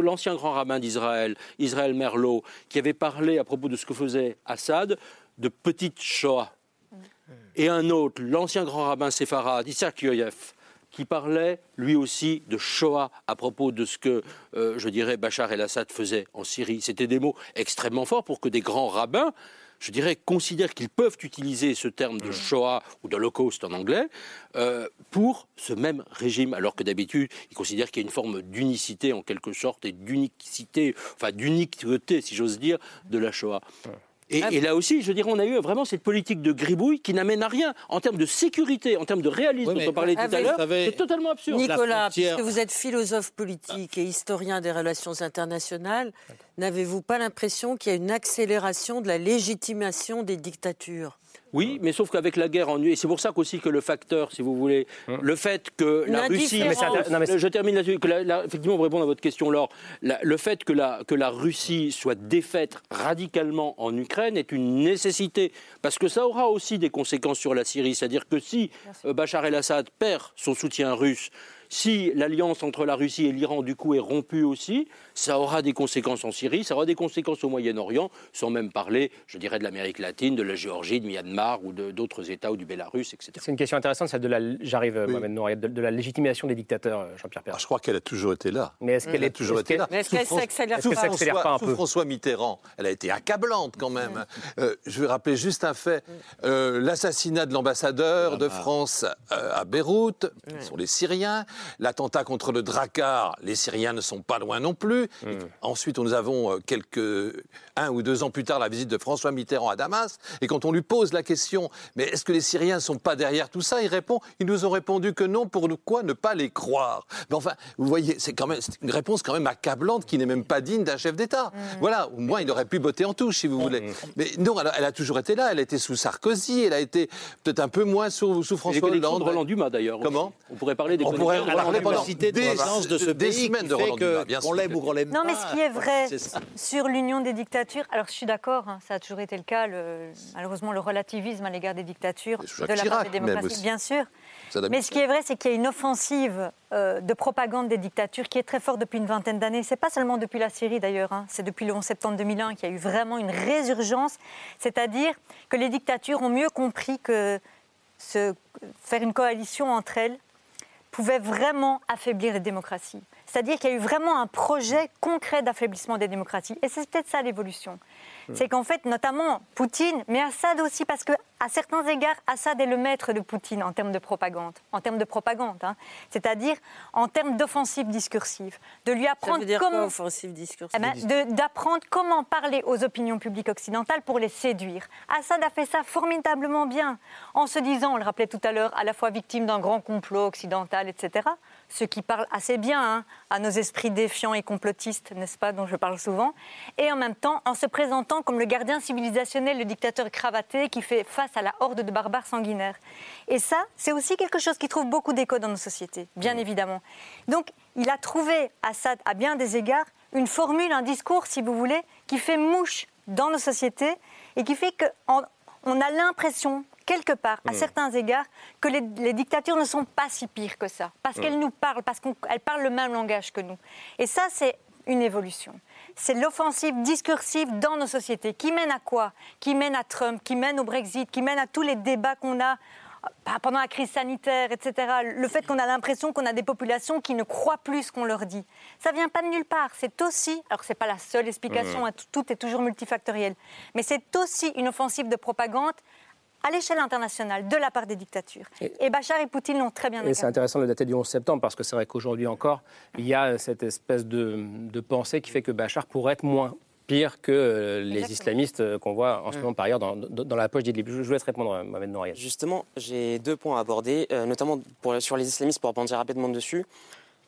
l'ancien grand rabbin d'Israël, Israël Merlot, qui avait parlé à propos de ce que faisait Assad de petite Shoah et un autre, l'ancien grand rabbin séfarade, Isaac Yoyev, qui parlait lui aussi de Shoah à propos de ce que, euh, je dirais, Bachar el-Assad faisait en Syrie. C'était des mots extrêmement forts pour que des grands rabbins, je dirais, considèrent qu'ils peuvent utiliser ce terme de Shoah ou d'Holocauste en anglais euh, pour ce même régime, alors que d'habitude, ils considèrent qu'il y a une forme d'unicité en quelque sorte et d'unicité, enfin d'uniqueté, si j'ose dire, de la Shoah. Ah, et, là aussi, je dirais, on a eu vraiment cette politique de gribouille qui n'amène à rien en termes de sécurité, en termes de réalisme dont on parlait tout à l'heure. C'est totalement absurde. Nicolas, puisque vous êtes philosophe politique et historien des relations internationales, n'avez-vous pas l'impression qu'il y a une accélération de la légitimation des dictatures? Oui, mais sauf qu'avec la guerre en et c'est pour ça qu'aussi que le facteur, si vous voulez, hum. le fait que la Russie, je termine là-dessus, effectivement, pour répondre à votre question, Laure, le fait que la, que la Russie soit défaite radicalement en Ukraine est une nécessité, parce que ça aura aussi des conséquences sur la Syrie, c'est-à-dire que si euh, Bachar el-Assad perd son soutien russe, si l'alliance entre la Russie et l'Iran, du coup, est rompue aussi, ça aura des conséquences en Syrie, ça aura des conséquences au Moyen-Orient, sans même parler, je dirais, de l'Amérique latine, de la Géorgie, de Myanmar ou d'autres États ou du Bélarus, etc. C'est une question intéressante, celle de la, j'arrive, oui. de, la légitimation des dictateurs, euh, Jean-Pierre Perrin. Ah, je crois qu'elle a toujours été là. Mais est-ce qu'elle a toujours été là Mais est-ce qu'elle s'accélère pas un peu François Mitterrand, elle a été accablante quand même. Euh, je vais rappeler juste un fait. Euh, l'assassinat de l'ambassadeur de France à Beyrouth, ce sont les Syriens. L'attentat contre le Drakkar, les Syriens ne sont pas loin non plus. Hmm. Ensuite, nous avons euh, quelques un ou deux ans plus tard la visite de François Mitterrand à Damas. Et quand on lui pose la question, mais est-ce que les Syriens ne sont pas derrière tout ça? Il répond, ils nous ont répondu que non. Pourquoi ne pas les croire? Mais enfin, vous voyez, c'est quand même une réponse quand même accablante qui n'est même pas digne d'un chef d'État. Hmm. Voilà, au moins il aurait pu botter en touche, si vous voulez. Hmm. Mais non, elle a, toujours été là. Elle a été sous Sarkozy. Elle a été peut-être un peu moins sous, sous François Hollande. Roland Dumas d'ailleurs. Comment? On pourrait parler des On pourrait à la capacité de de ce pays qui fait que qu'on l'aime ou qu'on l'aime pas. Non, mais ce qui est vrai sur l'union des dictatures, alors je suis d'accord, hein, ça a toujours été le cas, malheureusement le relativisme à l'égard des dictatures de la part des démocraties, bien sûr. Mais ce qui est vrai, c'est qu'il y a une offensive euh, de propagande des dictatures qui est très forte depuis une vingtaine d'années. C'est pas seulement depuis la Syrie d'ailleurs, hein. c'est depuis le 11 septembre 2001 qu'il y a eu vraiment une résurgence, c'est-à-dire que les dictatures ont mieux compris que faire une coalition entre elles pouvait vraiment affaiblir les démocraties. C'est-à-dire qu'il y a eu vraiment un projet concret d'affaiblissement des démocraties. Et c'est peut-être ça l'évolution. C'est qu'en fait, notamment Poutine, mais Assad aussi, parce que à certains égards, Assad est le maître de Poutine en termes de propagande, en termes de propagande, hein. c'est-à-dire en termes d'offensive discursive, de lui apprendre comment offensive discursive, eh ben, d'apprendre comment parler aux opinions publiques occidentales pour les séduire. Assad a fait ça formidablement bien, en se disant, on le rappelait tout à l'heure, à la fois victime d'un grand complot occidental, etc ce qui parle assez bien hein, à nos esprits défiants et complotistes, n'est-ce pas, dont je parle souvent, et en même temps en se présentant comme le gardien civilisationnel, le dictateur cravaté qui fait face à la horde de barbares sanguinaires. Et ça, c'est aussi quelque chose qui trouve beaucoup d'écho dans nos sociétés, bien évidemment. Donc, il a trouvé, Assad, à bien des égards, une formule, un discours, si vous voulez, qui fait mouche dans nos sociétés et qui fait qu'on a l'impression quelque part, à mm. certains égards, que les, dictatures ne sont pas si pires que ça, parce mm. qu'elles nous parlent, parce qu'elles parlent le même langage que nous. Et ça, c'est une évolution. C'est l'offensive discursive dans nos sociétés qui mène à quoi? Qui mène à Trump, qui mène au Brexit, qui mène à tous les débats qu'on a pendant la crise sanitaire, etc. Le fait qu'on a l'impression qu'on a des populations qui ne croient plus ce qu'on leur dit. Ça vient pas de nulle part. C'est aussi, alors c'est pas la seule explication, hein, tout est toujours multifactoriel, mais c'est aussi une offensive de propagande à l'échelle internationale de la part des dictatures. Et, Bachar et Poutine l'ont très bien Et c'est intéressant de le dater du 11 septembre parce que c'est vrai qu'aujourd'hui encore, il y a cette espèce de, pensée qui fait que Bachar pourrait être moins pire que euh, les islamistes euh, qu'on voit en ce moment par ailleurs dans, la poche d'Idlib. Je, vous laisse répondre, euh, Mohamed Nouriel. Justement, j'ai deux points à aborder, notamment pour, sur les islamistes, pour rebondir rapidement dessus.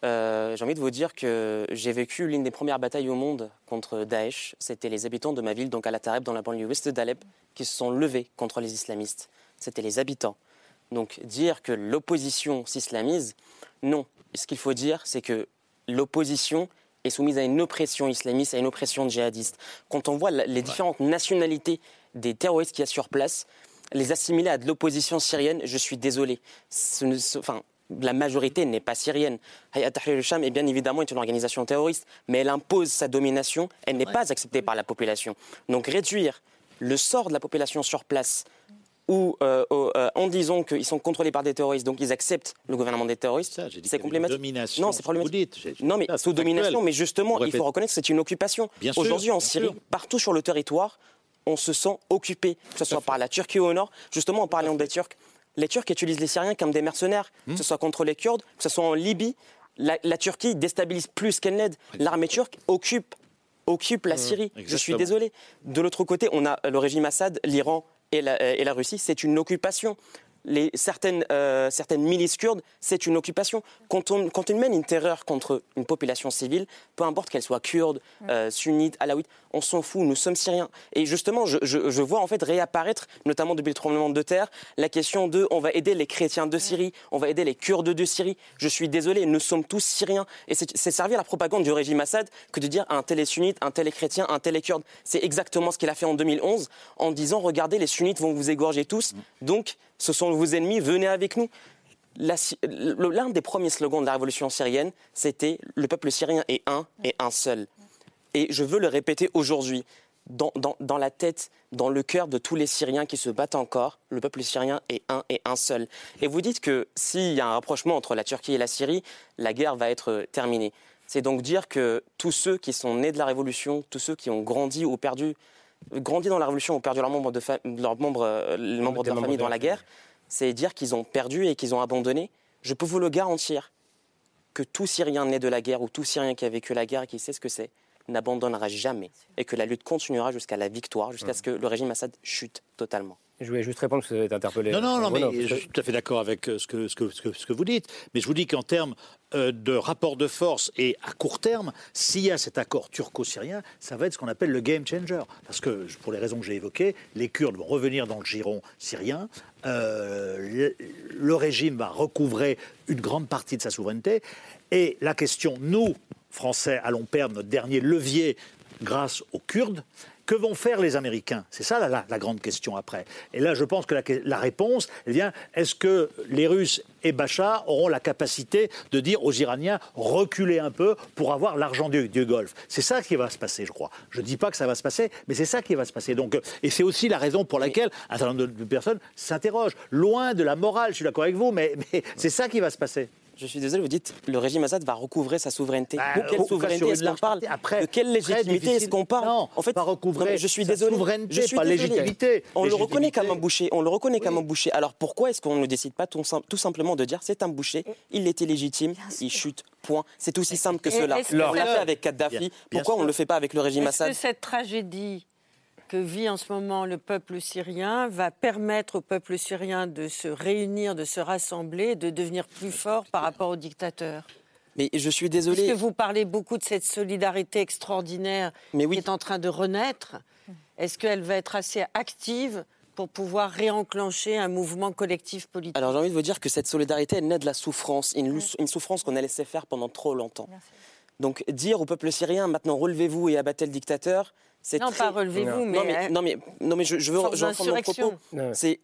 Euh, j'ai envie de vous dire que j'ai vécu l'une des premières batailles au monde contre Daesh. C'était les habitants de ma ville, donc à la Tareb, dans la banlieue ouest d'Alep, qui se sont levés contre les islamistes. C'était les habitants. Donc dire que l'opposition s'islamise, non. Ce qu'il faut dire, c'est que l'opposition est soumise à une oppression islamiste, à une oppression djihadiste. Quand on voit les différentes nationalités des terroristes qu'il y a sur place, les assimiler à de l'opposition syrienne, je suis désolé. Ce, enfin, la majorité n'est pas syrienne. Hayat Tahrir al-Sham est bien évidemment une organisation terroriste, mais elle impose sa domination, elle n'est pas acceptée par la population. Donc réduire le sort de la population sur place ou euh, euh, en disant qu'ils sont contrôlés par des terroristes, donc ils acceptent le gouvernement des terroristes, c'est complémentaire. Non, c'est problématique. non, mais sous domination, mais justement, il faut reconnaître que c'est une occupation. Aujourd'hui, en Syrie, partout sur le territoire, on se sent occupé, que ce soit par la Turquie au nord. Justement, en parlant des Turcs, les Turcs utilisent les Syriens comme des mercenaires, que ce hmm. soit contre les Kurdes, que ce soit en Libye. La, Turquie déstabilise plus qu'elle n'aide. L'armée turque occupe, occupe la hmm, Syrie. Je suis désolé. De l'autre côté, on a le régime Assad, l'Iran et la Russie. C'est une occupation certaines, euh, certaines milices kurdes, c'est une occupation. Quand on, quand mène une terreur contre une population civile, peu importe qu'elle soit kurde, euh, sunnite, alaouite, on s'en fout, nous sommes syriens. Et justement, je, vois en fait réapparaître, notamment depuis le tremblement de terre, la question de on va aider les chrétiens de Syrie, on va aider les Kurdes de Syrie. Je suis désolé, nous sommes tous syriens. Et c'est servir la propagande du régime Assad que de dire un tel est sunnite, un tel est chrétien, un tel est kurde. C'est exactement ce qu'il a fait en 2011 en disant regardez, les sunnites vont vous égorger tous. Donc, ce sont vos ennemis, venez avec nous. L'un des premiers slogans de la révolution syrienne, c'était le peuple syrien est un et un seul. Et je veux le répéter aujourd'hui. Dans, la tête, dans le cœur de tous les Syriens qui se battent encore, le peuple syrien est un et un seul. Et vous dites que s'il y a un rapprochement entre la Turquie et la Syrie, la guerre va être terminée. C'est donc dire que tous ceux qui sont nés de la révolution, tous ceux qui ont grandi ou perdu grandi dans la révolution, ont perdu leurs membres de, leurs membres, les membres de leur famille dans la guerre, c'est dire qu'ils ont perdu et qu'ils ont abandonné. Je peux vous le garantir que tout Syrien né de la guerre ou tout Syrien qui a vécu la guerre et qui sait ce que c'est, n'abandonnera jamais et que la lutte continuera jusqu'à la victoire, jusqu'à ce que le régime Assad chute totalement. Je voulais juste répondre parce que vous êtes interpellé. Non, non, non, mais je suis tout à fait d'accord avec euh, ce que, ce, que, ce, que, vous dites. Mais je vous dis qu'en termes euh, de rapport de force et à court terme, s'il y a cet accord turco-syrien, ça va être ce qu'on appelle le game changer. Parce que, pour les raisons que j'ai évoquées, les Kurdes vont revenir dans le giron syrien. Euh, le régime va recouvrer une grande partie de sa souveraineté. Et la question, nous, Français, allons perdre notre dernier levier grâce aux Kurdes. Que vont faire les Américains? C'est ça la, grande question après. Et là, je pense que la, réponse, eh bien, est-ce que les Russes et Bachar auront la capacité de dire aux Iraniens reculez un peu pour avoir l'argent du, Golfe? C'est ça qui va se passer, je crois. Je ne dis pas que ça va se passer, mais c'est ça qui va se passer. Donc, et c'est aussi la raison pour laquelle un certain nombre de personnes s'interrogent. Loin de la morale, je suis d'accord avec vous, mais c'est ça qui va se passer. Je suis désolé, vous dites le régime Assad va recouvrer sa souveraineté. Bah, de quelle souveraineté est-ce qu'on parle De quelle légitimité est-ce qu'on parle Non, en fait, pas recouvrer. je suis désolé. Souveraineté, je suis pas légitimité. On le reconnaît comme un boucher. On le reconnaît comme un boucher. Alors pourquoi est-ce qu'on ne décide pas tout, simplement de dire c'est un boucher, il était légitime, il chute. Point. C'est aussi simple que cela. On l'a fait avec Kadhafi. Pourquoi on ne le fait pas avec le régime Assad Est-ce que cette tragédie que vit en ce moment le peuple syrien va permettre au peuple syrien de se réunir, de se rassembler, de devenir plus fort par rapport au dictateur. Mais je suis désolé. Puisque vous parlez beaucoup de cette solidarité extraordinaire qui est en train de renaître, est-ce qu'elle va être assez active pour pouvoir réenclencher un mouvement collectif politique? Alors j'ai envie de vous dire que cette solidarité, elle naît de la souffrance, une, une souffrance qu'on a laissé faire pendant trop longtemps. Donc dire au peuple syrien, maintenant relevez-vous et abattez le dictateur, non, pas relevez-vous, mais, non, mais, non, mais, je, je veux reprendre mon propos. C'est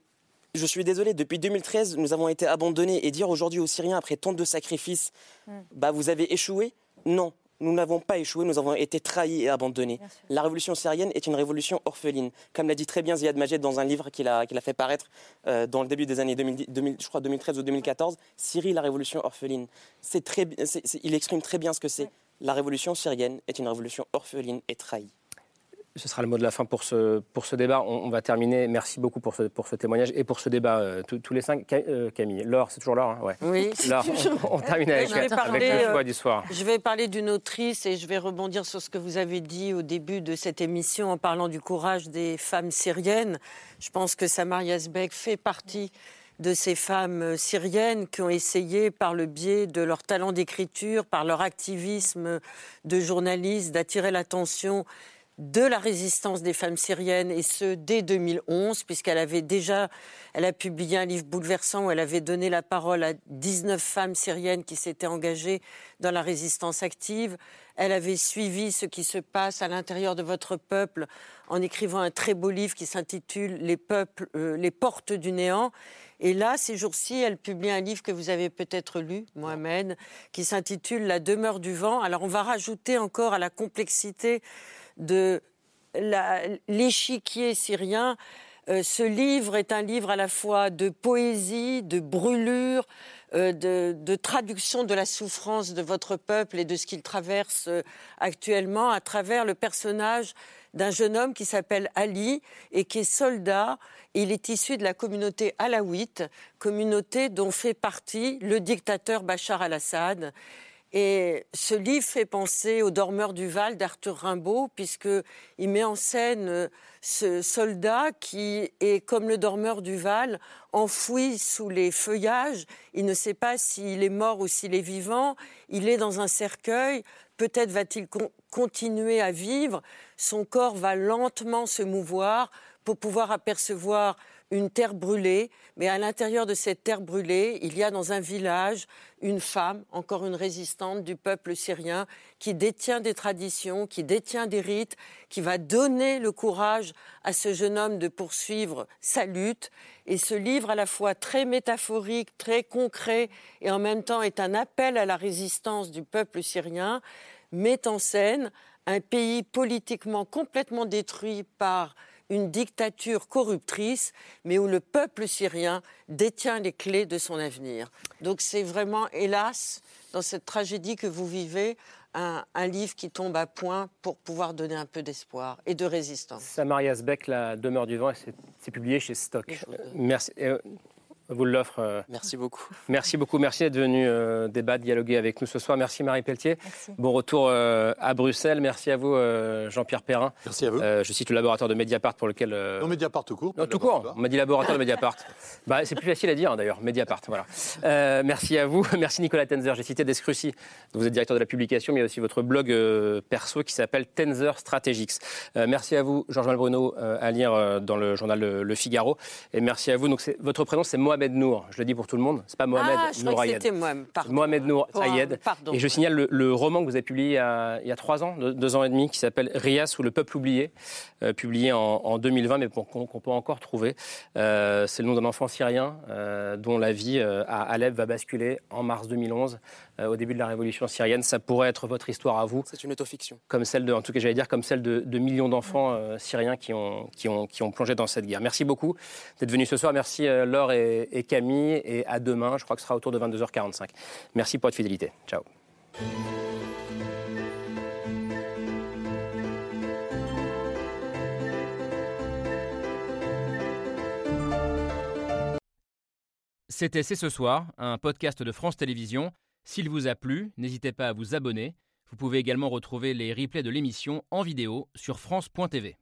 je suis désolé, depuis 2013, nous avons été abandonnés. Et dire aujourd'hui aux Syriens, après tant de sacrifices, hmm. bah, vous avez échoué? Non, nous n'avons pas échoué, nous avons été trahis et abandonnés. La révolution syrienne est une révolution orpheline. Comme l'a dit très bien Ziad Majed dans un livre qu'il a, a, fait paraître euh, dans le début des années 2000, je crois 2013 ou 2014, Syrie, la révolution orpheline. Très, il exprime très bien ce que c'est. La révolution syrienne est une révolution orpheline et trahie ce sera le mot de la fin pour ce, pour ce débat. On, va terminer. Merci beaucoup pour ce, pour ce témoignage et pour ce débat, euh, tous les cinq. Euh, Camille, Laure, c'est toujours Laure hein ouais. Oui. Laure, on, termine avec, avec le choix du soir. Je vais parler d'une autrice et je vais rebondir sur ce que vous avez dit au début de cette émission en parlant du courage des femmes syriennes. Je pense que Samar Yazbek fait partie de ces femmes syriennes qui ont essayé, par le biais de leur talent d'écriture, par leur activisme de journaliste, d'attirer l'attention de la résistance des femmes syriennes, et ce, dès 2011, puisqu'elle avait déjà, elle a publié un livre bouleversant où elle avait donné la parole à 19 femmes syriennes qui s'étaient engagées dans la résistance active. Elle avait suivi ce qui se passe à l'intérieur de votre peuple en écrivant un très beau livre qui s'intitule Les peuples, euh, les portes du néant. Et là, ces jours-ci, elle publie un livre que vous avez peut-être lu, Mohamed, qui s'intitule La demeure du vent. Alors, on va rajouter encore à la complexité de l'échiquier syrien. Euh, ce livre est un livre à la fois de poésie, de brûlure, euh, de, traduction de la souffrance de votre peuple et de ce qu'il traverse euh, actuellement à travers le personnage d'un jeune homme qui s'appelle Ali et qui est soldat. Il est issu de la communauté alaouite, communauté dont fait partie le dictateur Bachar al-Assad. Et ce livre fait penser au Dormeur du Val d'Arthur Rimbaud, puisqu'il met en scène euh, ce soldat qui est comme le Dormeur du Val, enfoui sous les feuillages. Il ne sait pas s'il est mort ou s'il est vivant. Il est dans un cercueil. Peut-être va-t-il continuer à vivre. Son corps va lentement se mouvoir pour pouvoir apercevoir une terre brûlée, mais à l'intérieur de cette terre brûlée, il y a dans un village une femme, encore une résistante du peuple syrien, qui détient des traditions, qui détient des rites, qui va donner le courage à ce jeune homme de poursuivre sa lutte. Et ce livre, à la fois très métaphorique, très concret, et en même temps est un appel à la résistance du peuple syrien, met en scène un pays politiquement complètement détruit par une dictature corruptrice, mais où le peuple syrien détient les clés de son avenir. Donc c'est vraiment, hélas, dans cette tragédie que vous vivez, un, livre qui tombe à point pour pouvoir donner un peu d'espoir et de résistance. Samaria Sbeck, La demeure du vent, c'est publié chez Stock. Merci. Euh, vous l'offre. Euh. Merci beaucoup. Merci beaucoup. Merci d'être venu euh, débattre, dialoguer avec nous ce soir. Merci Marie Pelletier. Bon retour euh, à Bruxelles. Merci à vous Jean-Pierre Perrin. Merci à vous. je cite le laboratoire de Mediapart pour lequel. Non, Mediapart tout court. Non, tout court. On m'a dit laboratoire de Mediapart. bah, c'est plus facile à dire hein, d'ailleurs, Mediapart. Voilà. merci à vous. Merci Nicolas Tenzer. J'ai cité Descrucy. Vous êtes directeur de la publication, mais il y a aussi votre blog perso qui s'appelle Tenzer Strategics. merci à vous, Georges Malbruno, à lire dans le journal le, Figaro. Et merci à vous. Donc, votre prénom, c'est Mohamed Nour. Je le dis pour tout le monde. C'est pas Mohamed ah, Nour Ayed. Mohamed Nour Ayed. Et je signale le, roman que vous avez publié il y a, trois ans, deux, ans et demi, qui s'appelle Rias ou le peuple oublié, euh, publié en, 2020, mais qu'on peut encore trouver. Euh, c'est le nom d'un enfant syrien euh, dont la vie à Alep va basculer en mars 2011, au début de la révolution syrienne. Ça pourrait être votre histoire à vous. C'est une autofiction. Comme celle de, en tout cas, j'allais dire, comme celle de, millions d'enfants syriens qui ont, qui, ont, qui ont plongé dans cette guerre. Merci beaucoup d'être venu ce soir. Merci Laure et, Camille. Et à demain, je crois que ce sera autour de 22h45. Merci pour votre fidélité. Ciao. C'était C'est ce soir, un podcast de France Télévisions. S'il vous a plu, n'hésitez pas à vous abonner. Vous pouvez également retrouver les replays de l'émission en vidéo sur France.tv.